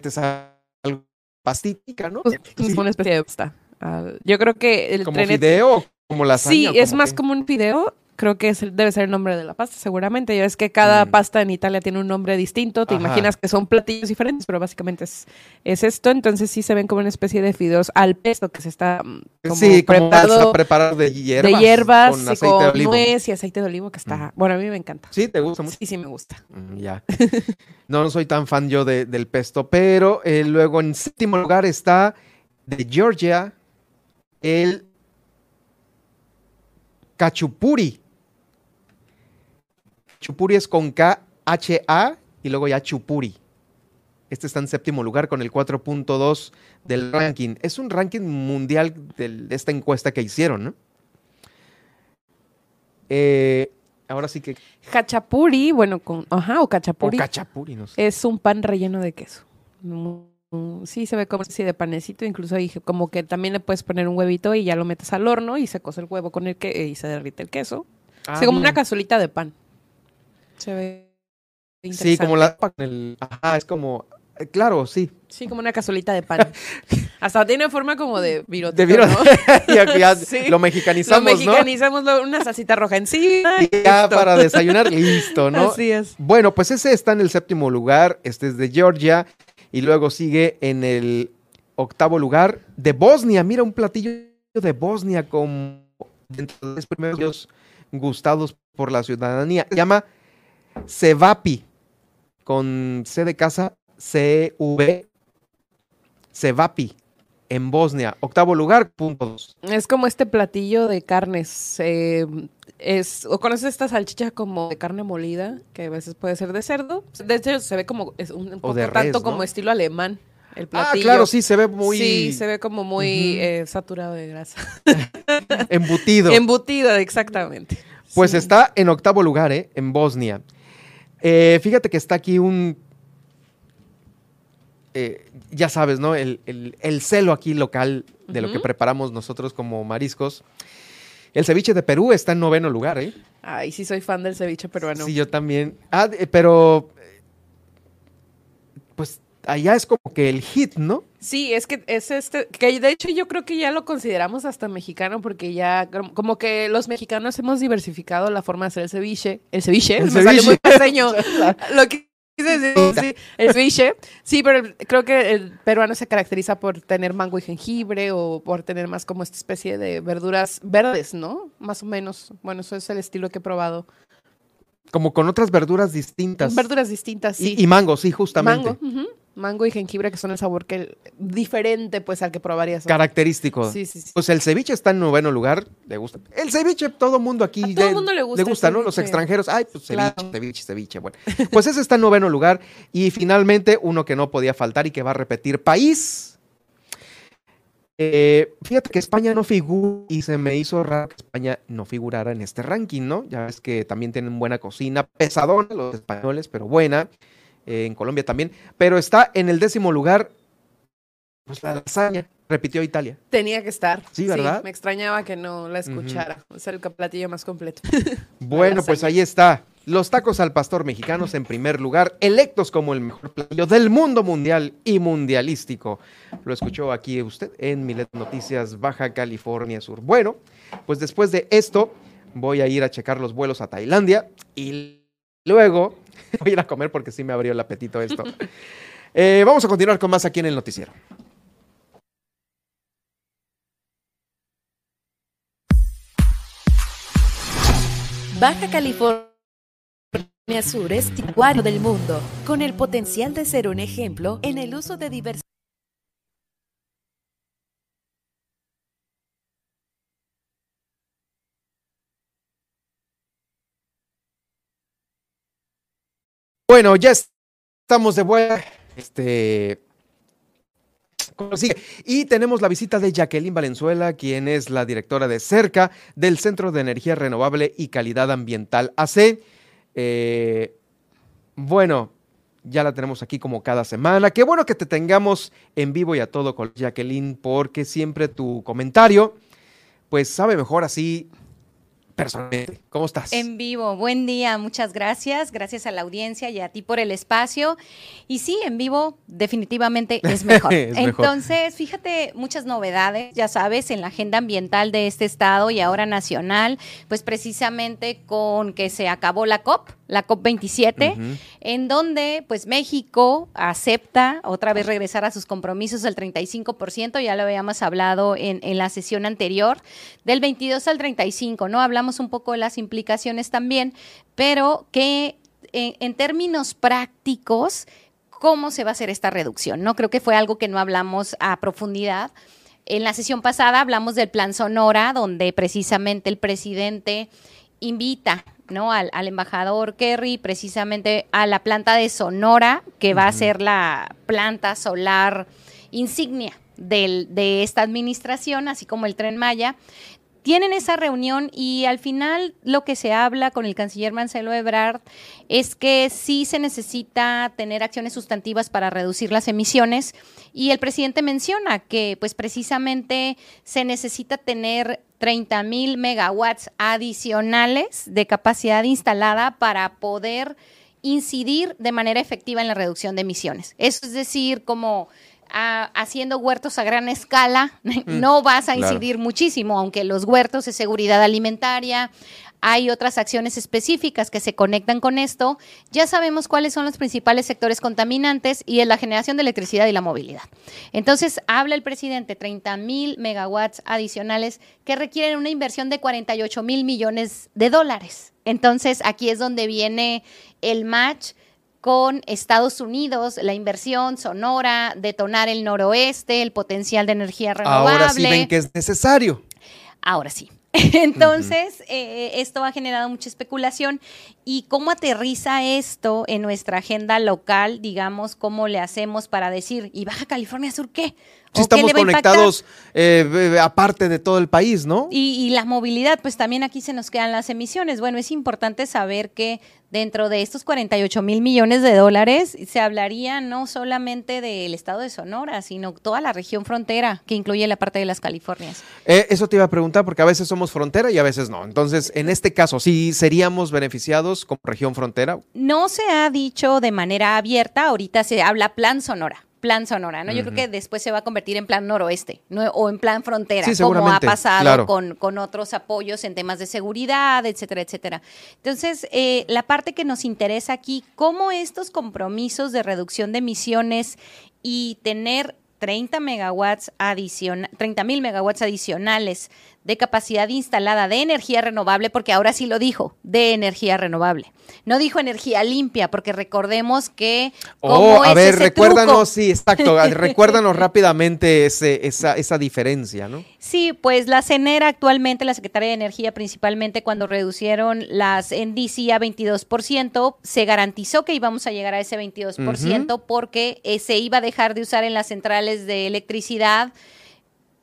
es algo pastica, ¿no? Es una especie de pasta. yo creo que el ¿Como trenete- fideo o como lasaña? Sí, es como más como un fideo. Creo que es debe ser el nombre de la pasta, seguramente. Ya es que cada pasta en Italia tiene un nombre distinto. Te Mm. Ajá. imaginas que son platillos diferentes, pero básicamente es, es esto. Entonces sí se ven como una especie de fideos al pesto que está mm, como sí, preparado está preparado de hierbas. de hierbas con aceite con de olivo. Mm. nuez y aceite de olivo que está... Bueno, a mí me encanta. ¿Sí? ¿Te gusta mucho? Sí, sí me gusta. Mm, Ya. No, no soy tan fan yo de- del pesto, pero eh, luego en séptimo lugar está de Georgia el cachupuri. Chupuri es con K-H-A y luego ya chupuri. Este está en séptimo lugar con el 4.2 del ranking. Es un ranking mundial de esta encuesta que hicieron, ¿no? Eh, ahora sí que... Hachapuri, bueno, con... Ajá, o O cachapuri. cachapuri, no sé. Es un pan relleno de queso. Sí, se ve como así de panecito, incluso ahí como que también le puedes poner un huevito y ya lo metes al horno y se cose el huevo con el que y se derrite el queso. Ah, como una cazuelita de pan. Se ve Sí, como interesante. la. el- ajá, es como. eh, Claro, sí. Sí, como una cazuelita de pan. Hasta tiene forma como de virote. De viro- ya, ya Sí. Lo mexicanizamos, Lo mexicanizamos, una salsita roja encima. Y ya listo. para desayunar, listo, ¿no? Así es. Bueno, pues ese está en el séptimo lugar. Este es de Georgia. Y luego sigue en el octavo lugar de Bosnia. Mira, un platillo de Bosnia como dentro de los primeros gustados por la ciudadanía. Se llama Cevapi. Con C de casa, C-V. Cevapi. En Bosnia. Octavo lugar, punto dos. Es como este platillo de carnes. eh, es, ¿O conoces esta salchicha como de carne molida? Que a veces puede ser de cerdo. De hecho, se ve como es un, poco res, tanto ¿no? como estilo alemán. El Ah, platillo. claro, sí, se ve muy Sí, se ve como muy eh, saturado de grasa. embutido. Embutido, exactamente. Pues Sí. está en octavo lugar, ¿eh? En Bosnia. Eh, fíjate que está aquí un. eh, ya sabes, ¿no? El, el- el celo aquí local de lo que preparamos nosotros como mariscos. El ceviche de Perú está en noveno lugar, ¿eh? Ay, sí soy fan del ceviche peruano. Sí, yo también. Ah, pero. Pues allá es como que el hit, ¿no? Sí, es que es este, que de hecho yo creo que ya lo consideramos hasta mexicano porque ya como- que los mexicanos hemos diversificado la forma de hacer el ceviche. El ceviche, El me ceviche. muy paseño. lo que quise decir, sí, el ceviche. Sí, pero creo que el peruano se caracteriza por tener mango y jengibre o por tener más como esta especie de verduras verdes, ¿no? Más o menos. Bueno, eso es el estilo que he probado. Como con otras verduras distintas. Verduras distintas, sí. Y, y mango, sí, justamente. Mango, ujú. Mango y jengibre que son el sabor que diferente pues al que probarías. Característico. Sí, sí, sí. Pues el ceviche está en noveno lugar. Le gusta. El ceviche, todo mundo aquí. A todo mundo le gusta el ¿no? Los extranjeros. Ay, pues ceviche, Claro. ceviche, ceviche. Bueno, pues ese está en noveno lugar. Y finalmente, uno que no podía faltar y que va a repetir: país. Eh, fíjate que España no figura y se me hizo raro que España no figurara en este ranking, ¿no? Ya ves que también tienen buena cocina, pesadona los españoles, pero buena. Eh, en Colombia también. Pero está en el décimo lugar, pues la lasaña. Repitió Italia. Tenía que estar. Sí, ¿verdad? me extrañaba que no la escuchara. Es el platillo más completo. Bueno, pues ahí está. Los tacos al pastor mexicanos en primer lugar, electos como el mejor platillo del mundo mundial y mundialístico. Lo escuchó aquí usted en Milet Noticias, Baja California Sur. Bueno, pues después de esto voy a ir a checar los vuelos a Tailandia y luego voy a ir a comer porque sí me abrió el apetito esto. Eh, vamos a continuar con más aquí en el noticiero. Baja California Sur es Tijuana del mundo, con el potencial de ser un ejemplo en el uso de diversos Bueno, ya estamos de vuelta. Este. Y tenemos la visita de Jacqueline Valenzuela, quien es la directora de CERCA del Centro de Energía Renovable y Calidad Ambiental AC. Eh, bueno, ya la tenemos aquí como cada semana. Qué bueno que te tengamos en vivo y a todo con Jacqueline, porque siempre tu comentario, pues sabe mejor así personalmente, ¿Cómo estás? En vivo, buen día, muchas gracias, gracias a la audiencia y a ti por el espacio. Y sí, en vivo definitivamente es mejor. Es mejor. Entonces, fíjate, muchas novedades, ya sabes, en la agenda ambiental de este estado y ahora nacional, pues precisamente con que se acabó la COP, la COP27, Ujú. en donde pues México acepta otra vez regresar a sus compromisos del 35%, ya lo habíamos hablado en, en la sesión anterior, del 22 al 35, ¿no? Hablamos un poco de las implicaciones también, pero que en, en términos prácticos, ¿cómo se va a hacer esta reducción? No creo que fue algo que no hablamos a profundidad. En la sesión pasada hablamos del plan Sonora, donde precisamente el presidente invita ¿no? al, al embajador Kerry precisamente a la planta de Sonora, que va a ser la planta solar insignia del- de esta administración, así como el tren Maya. Tienen esa reunión y al final lo que se habla con el canciller Marcelo Ebrard es que sí se necesita tener acciones sustantivas para reducir las emisiones y el presidente menciona que pues precisamente se necesita tener 30 mil megawatts adicionales de capacidad instalada para poder incidir de manera efectiva en la reducción de emisiones. Eso es decir, como haciendo huertos a gran escala, no vas a claro. incidir muchísimo, aunque los huertos es seguridad alimentaria, hay otras acciones específicas que se conectan con esto. Ya sabemos cuáles son los principales sectores contaminantes y es la generación de electricidad y la movilidad. Entonces, habla el presidente, 30 mil megawatts adicionales que requieren una inversión de 48 mil millones de dólares. Entonces, aquí es donde viene el match con Estados Unidos, la inversión sonora, detonar el noroeste, el potencial de energía renovable. Ahora sí ven que es necesario. Ahora sí. Entonces, eh, esto ha generado mucha especulación. ¿Y cómo aterriza esto en nuestra agenda local? Digamos, ¿cómo le hacemos para decir, ¿y Baja California Sur qué? Si ¿O qué estamos conectados eh, eh, aparte de todo el país, ¿no? Y, y la movilidad, pues también aquí se nos quedan las emisiones. Bueno, es importante saber que dentro de estos 48 mil millones de dólares se hablaría no solamente del estado de Sonora, sino toda la región frontera que incluye la parte de las Californias. Eh, eso te iba a preguntar porque a veces somos frontera y a veces no. Entonces, en este caso, sí seríamos beneficiados como región frontera. No se ha dicho de manera abierta, ahorita se habla plan Sonora. Plan Sonora, ¿no? Yo creo que después se va a convertir en plan noroeste ¿no? o en plan frontera, Sí, como ha pasado claro. con, con otros apoyos en temas de seguridad, etcétera, etcétera. Entonces, eh, la parte que nos interesa aquí, cómo estos compromisos de reducción de emisiones y tener 30 megawatts adicional, 30 mil megawatts adicionales de capacidad instalada de energía renovable, porque ahora sí lo dijo, de energía renovable. No dijo energía limpia, porque recordemos que Oh, a es ver, recuérdanos, truco. sí, exacto, recuérdanos rápidamente ese, esa, esa diferencia, ¿no? Sí, pues la CENER actualmente, la Secretaría de Energía principalmente, cuando reducieron las NDC a 22%, se garantizó que íbamos a llegar a ese 22% porque eh, se iba a dejar de usar en las centrales de electricidad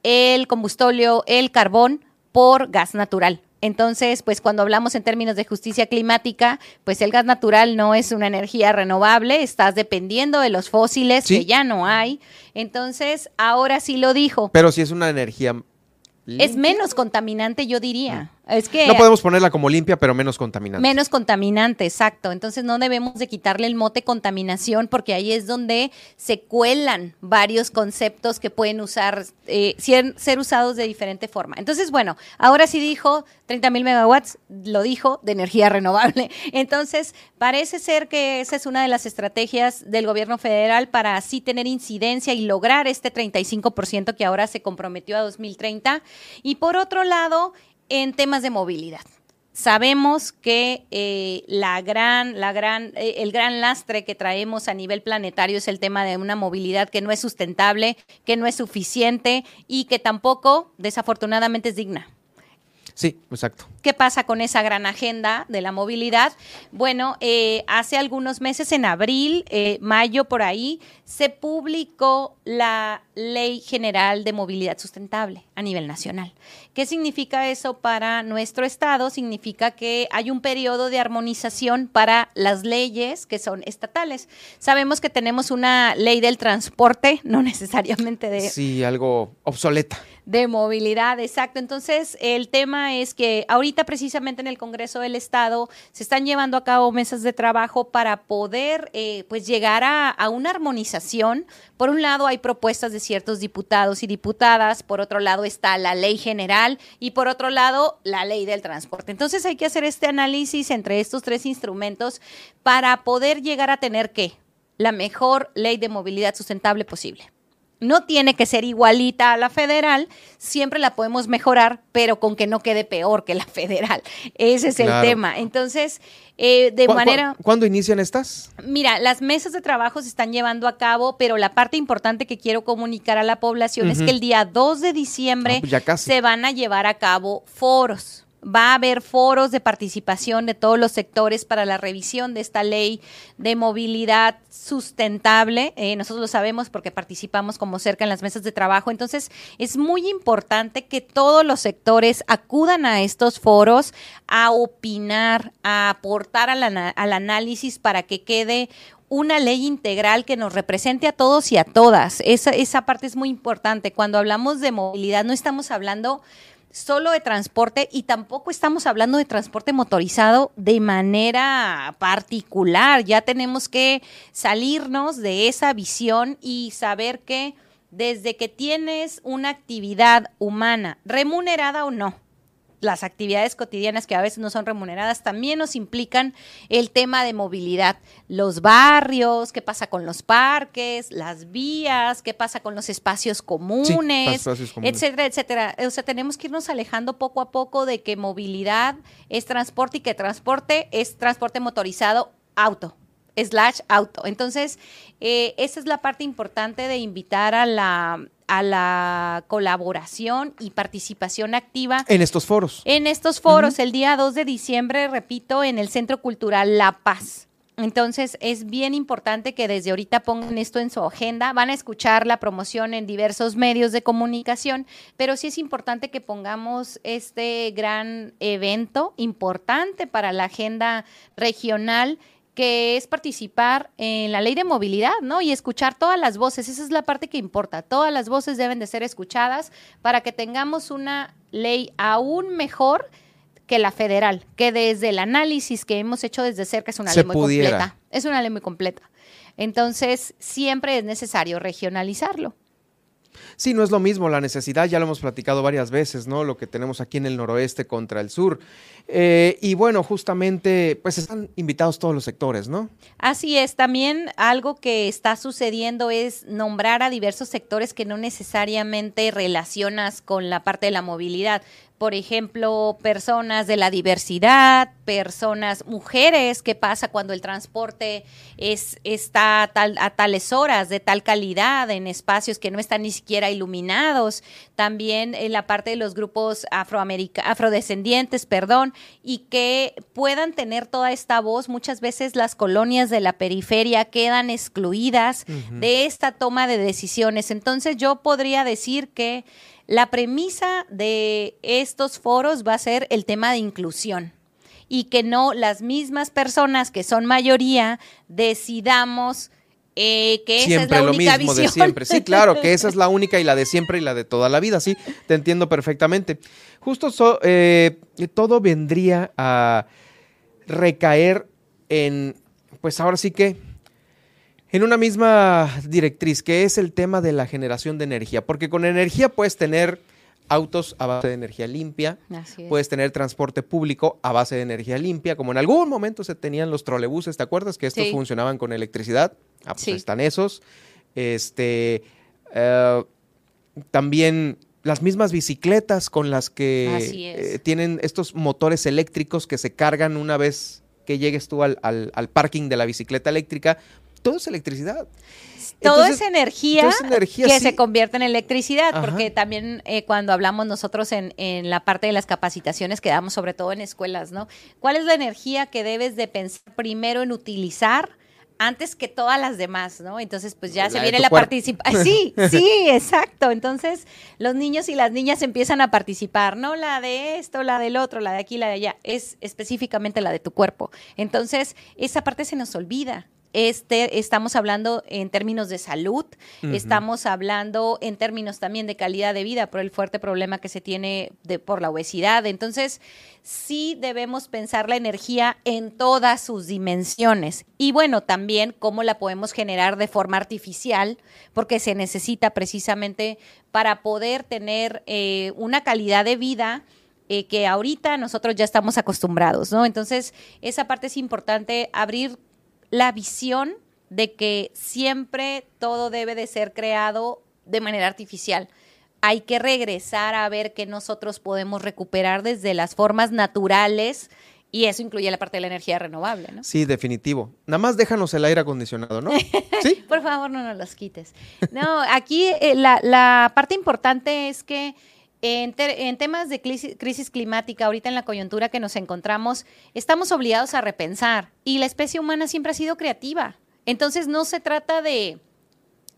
el combustóleo, el carbón, por gas natural. Entonces, pues cuando hablamos en términos de justicia climática, pues el gas natural no es una energía renovable, estás dependiendo de los fósiles Sí. que ya no hay. Entonces, ahora sí lo dijo. Pero si es una energía... Es menos contaminante, yo diría. Es que No podemos ponerla como limpia, pero menos contaminante. menos contaminante, exacto. Entonces no debemos de quitarle el mote contaminación porque ahí es donde se cuelan varios conceptos que pueden usar, eh, ser, ser usados de diferente forma. Entonces, bueno, ahora sí dijo 30 mil megawatts, lo dijo, de energía renovable. Entonces, parece ser que esa es una de las estrategias del gobierno federal para así tener incidencia y lograr este 35% que ahora se comprometió a 2030. Y por otro lado, en temas de movilidad. Sabemos que eh, la gran, la gran, eh, el gran lastre que traemos a nivel planetario es el tema de una movilidad que no es sustentable, que no es suficiente y que tampoco, desafortunadamente, es digna. Sí, exacto. ¿Qué pasa con esa gran agenda de la movilidad? Bueno, eh, hace algunos meses, en abril, eh, mayo por ahí, se publicó la Ley General de Movilidad Sustentable a nivel nacional. ¿Qué significa eso para nuestro estado? Significa que hay un periodo de armonización para las leyes que son estatales. Sabemos que tenemos una ley del transporte, no necesariamente de, Sí, algo obsoleta. De movilidad, exacto. Entonces, el tema es que ahorita precisamente en el Congreso del Estado se están llevando a cabo mesas de trabajo para poder eh, pues llegar a, a una armonización. Por un lado hay propuestas de ciertos diputados y diputadas, por otro lado está la ley general y por otro lado la ley del transporte. Entonces hay que hacer este análisis entre estos tres instrumentos para poder llegar a tener qué? La mejor ley de movilidad sustentable posible. No tiene que ser igualita a la federal, siempre la podemos mejorar, pero con que no quede peor que la federal. Ese es el tema. Entonces, eh, de ¿Cu- cu- manera... ¿Cuándo inician estas? Mira, las mesas de trabajo se están llevando a cabo, pero la parte importante que quiero comunicar a la población es que el día 2 de diciembre Ah, pues se van a llevar a cabo foros. Va a haber foros de participación de todos los sectores para la revisión de esta ley de movilidad sustentable. Eh, nosotros lo sabemos porque participamos como cerca en las mesas de trabajo. Entonces, es muy importante que todos los sectores acudan a estos foros a opinar, a aportar al, al análisis para que quede una ley integral que nos represente a todos y a todas. Esa, esa parte es muy importante. Cuando hablamos de movilidad, no estamos hablando solo de transporte y tampoco estamos hablando de transporte motorizado de manera particular. Ya tenemos que salirnos de esa visión y saber que desde que tienes una actividad humana, remunerada o no, las actividades cotidianas que a veces no son remuneradas también nos implican el tema de movilidad. Los barrios, qué pasa con los parques, las vías, qué pasa con los espacios comunes, espacios comunes. etcétera, etcétera. O sea, tenemos que irnos alejando poco a poco de que movilidad es transporte y que transporte es transporte motorizado auto slash auto. Entonces, eh, esa es la parte importante de invitar a la, a la colaboración y participación activa En estos foros. en estos foros, el día 2 de diciembre, repito, en el Centro Cultural La Paz. Entonces, es bien importante que desde ahorita pongan esto en su agenda. Van a escuchar la promoción en diversos medios de comunicación, pero sí es importante que pongamos este gran evento importante para la agenda regional que es participar en la ley de movilidad, ¿no? Y escuchar todas las voces, esa es la parte que importa. Todas las voces deben de ser escuchadas para que tengamos una ley aún mejor que la federal, que desde el análisis que hemos hecho desde cerca es una Se ley muy pudiera. completa. Es una ley muy completa. Entonces, siempre es necesario regionalizarlo. Sí, no es lo mismo la necesidad, ya lo hemos platicado varias veces, ¿no? Lo que tenemos aquí en el noroeste contra el sur. Eh, y bueno, justamente, pues están invitados todos los sectores, ¿no? Así es, también algo que está sucediendo es nombrar a diversos sectores que no necesariamente relacionas con la parte de la movilidad. Por ejemplo, personas de la diversidad, personas, mujeres, ¿qué pasa cuando el transporte es, está a, tal- a tales horas, de tal calidad, en espacios que no están ni siquiera iluminados? También en la parte de los grupos afrodescendientes, perdón, y que puedan tener toda esta voz. Muchas veces las colonias de la periferia quedan excluidas de esta toma de decisiones. Entonces yo podría decir que la premisa de estos foros va a ser el tema de inclusión y que no las mismas personas que son mayoría decidamos eh, que esa es la lo única mismo visión. de siempre. Sí, claro, que esa es la única y la de siempre y la de toda la vida, sí, te entiendo perfectamente. Justo so- eh, todo vendría a recaer en, pues ahora sí que, en una misma directriz, que es el tema de la generación de energía, porque con energía puedes tener autos a base de energía limpia, puedes tener transporte público a base de energía limpia, como en algún momento se tenían los trolebuses, ¿te acuerdas que estos Sí. funcionaban con electricidad? Ah, pues Sí. están esos. Este, eh, también las mismas bicicletas con las que eh, tienen estos motores eléctricos que se cargan una vez que llegues tú al, al- al parking de la bicicleta eléctrica. Todo es electricidad. Todo Entonces, es energía, esa energía, que sí. se convierte en electricidad, Ajá. porque también eh, cuando hablamos nosotros en, en la parte de las capacitaciones que damos, sobre todo en escuelas, ¿no? ¿Cuál es la energía que debes de pensar primero en utilizar? antes que todas las demás, ¿no? Entonces, pues ya La se viene la participación. Sí, sí, exacto. Entonces, los niños y las niñas empiezan a participar, no la de esto, la del otro, la de aquí, la de allá, es específicamente la de tu cuerpo. Entonces, esa parte se nos olvida. Este, estamos hablando en términos de salud, estamos hablando en términos también de calidad de vida por el fuerte problema que se tiene de, por la obesidad. Entonces, sí debemos pensar la energía en todas sus dimensiones. Y bueno, también cómo la podemos generar de forma artificial, porque se necesita precisamente para poder tener eh, una calidad de vida eh, que ahorita nosotros ya estamos acostumbrados, ¿no? Entonces, esa parte es importante, abrir la visión de que siempre todo debe de ser creado de manera artificial. Hay que regresar a ver qué nosotros podemos recuperar desde las formas naturales y eso incluye la parte de la energía renovable, ¿no? Sí, definitivo. Nada más déjanos el aire acondicionado, ¿no? Por favor, no nos los quites. No, aquí eh, la, la parte importante es que en, te- en temas de crisis, crisis climática, ahorita en la coyuntura que nos encontramos, estamos obligados a repensar y la especie humana siempre ha sido creativa. Entonces no se trata de,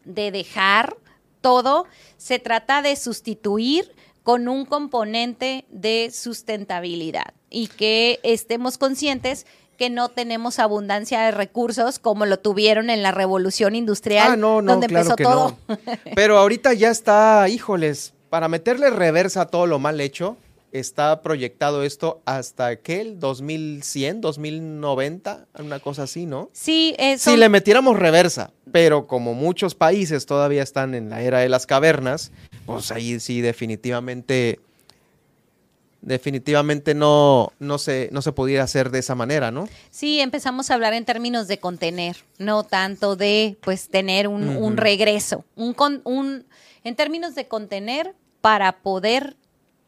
de dejar todo, se trata de sustituir con un componente de sustentabilidad y que estemos conscientes que no tenemos abundancia de recursos como lo tuvieron en la revolución industrial Ah, no, no, donde claro empezó todo. no. Pero ahorita ya está, híjoles, para meterle reversa a todo lo mal hecho, está proyectado esto hasta que el 2100, 2090, una cosa así, ¿no? Sí, eh, Si le metiéramos reversa, pero como muchos países todavía están en la era de las cavernas, pues ahí sí definitivamente definitivamente no no se no se pudiera hacer de esa manera, ¿no? Sí, empezamos a hablar en términos de contener, no tanto de pues tener un, regreso, un en términos de contener para poder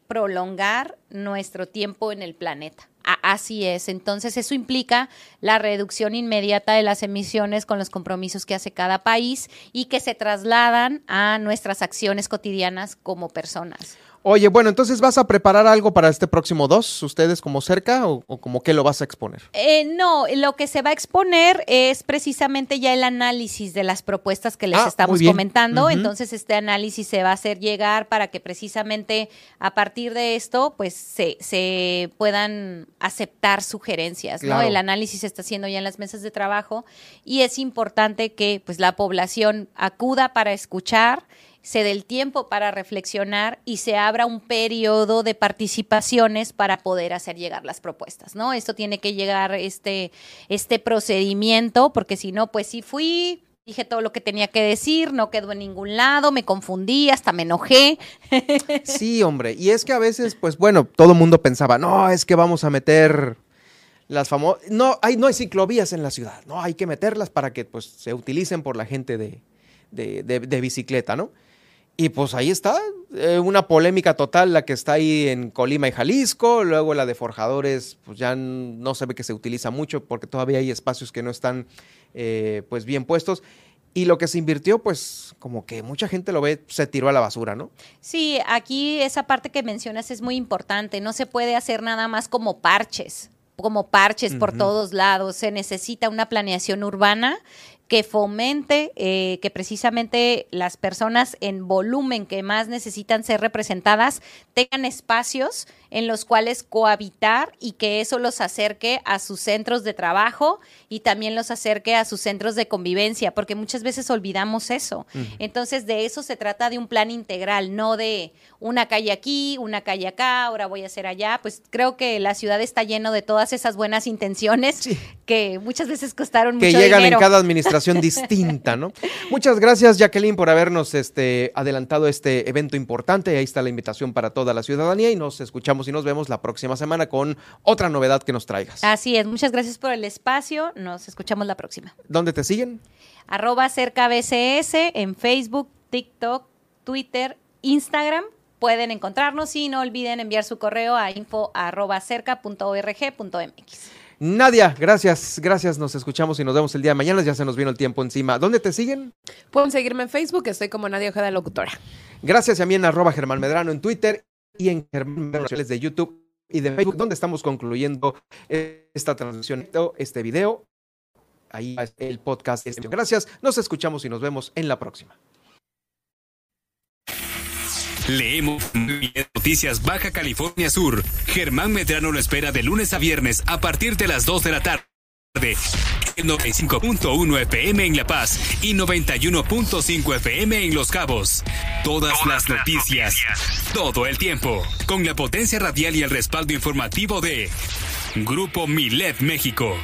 prolongar nuestro tiempo en el planeta. Así es. Entonces, eso implica la reducción inmediata de las emisiones con los compromisos que hace cada país y que se trasladan a nuestras acciones cotidianas como personas. Oye, bueno, entonces vas a preparar algo para este próximo 2, ustedes como cerca o, o como qué lo vas a exponer. Eh, no, lo que se va a exponer es precisamente ya el análisis de las propuestas que les Ah, estamos comentando. Entonces, este análisis se va a hacer llegar para que precisamente a partir de esto, pues se, se puedan aceptar sugerencias. ¿no? El análisis se está haciendo ya en las mesas de trabajo y es importante que pues la población acuda para escuchar se dé el tiempo para reflexionar y se abra un periodo de participaciones para poder hacer llegar las propuestas, ¿no? Esto tiene que llegar este, este procedimiento, porque si no, pues sí fui, dije todo lo que tenía que decir, no quedó en ningún lado, me confundí, hasta me enojé. Sí, hombre, y es que a veces, pues bueno, todo el mundo pensaba, no, es que vamos a meter las famosas, no, hay, no hay ciclovías en la ciudad, no, hay que meterlas para que pues se utilicen por la gente de, de, de- de bicicleta, ¿no? Y pues ahí está, eh, una polémica total la que está ahí en Colima y Jalisco, luego la de Forjadores, pues ya no se ve que se utiliza mucho porque todavía hay espacios que no están eh, pues bien puestos. Y lo que se invirtió, pues como que mucha gente lo ve, se tiró a la basura, ¿no? Sí, aquí esa parte que mencionas es muy importante. No se puede hacer nada más como parches, como parches por todos lados. Se necesita una planeación urbana que fomente eh, que precisamente las personas en volumen que más necesitan ser representadas tengan espacios en los cuales cohabitar y que eso los acerque a sus centros de trabajo y también los acerque a sus centros de convivencia, porque muchas veces olvidamos eso. Entonces, de eso se trata de un plan integral, no de una calle aquí, una calle acá, ahora voy a hacer allá. Pues creo que la ciudad está lleno de todas esas buenas intenciones que muchas veces costaron que mucho llegan dinero. en cada administración distinta, ¿no? Muchas gracias, Jacqueline, por habernos este, adelantado este evento importante. Ahí está la invitación para toda la ciudadanía y nos escuchamos y nos vemos la próxima semana con otra novedad que nos traigas. Así es, muchas gracias por el espacio. Nos escuchamos la próxima. ¿Dónde te siguen? Arroba cerca BCS en Facebook, TikTok, Twitter, Instagram. Pueden encontrarnos y no olviden enviar su correo a info arroba cerca.org.mx. Nadia, gracias, gracias. Nos escuchamos y nos vemos el día de mañana. Ya se nos vino el tiempo encima. ¿Dónde te siguen? Pueden seguirme en Facebook, estoy como Nadia Ojeda Locutora. Gracias y a mí en arroba Germán Medrano en Twitter y en Germán Medrano canales de YouTube y de Facebook, donde estamos concluyendo esta transmisión, este video. Ahí va el podcast. Gracias, nos escuchamos y nos vemos en la próxima. Leemos Noticias Baja California Sur. Germán Medrano lo espera de lunes a viernes a partir de las 2 de la tarde. El 95.1 FM en La Paz y 91.5 FM en Los Cabos. Todas, las noticias, todo el tiempo, con la potencia radial y el respaldo informativo de Grupo Milet México.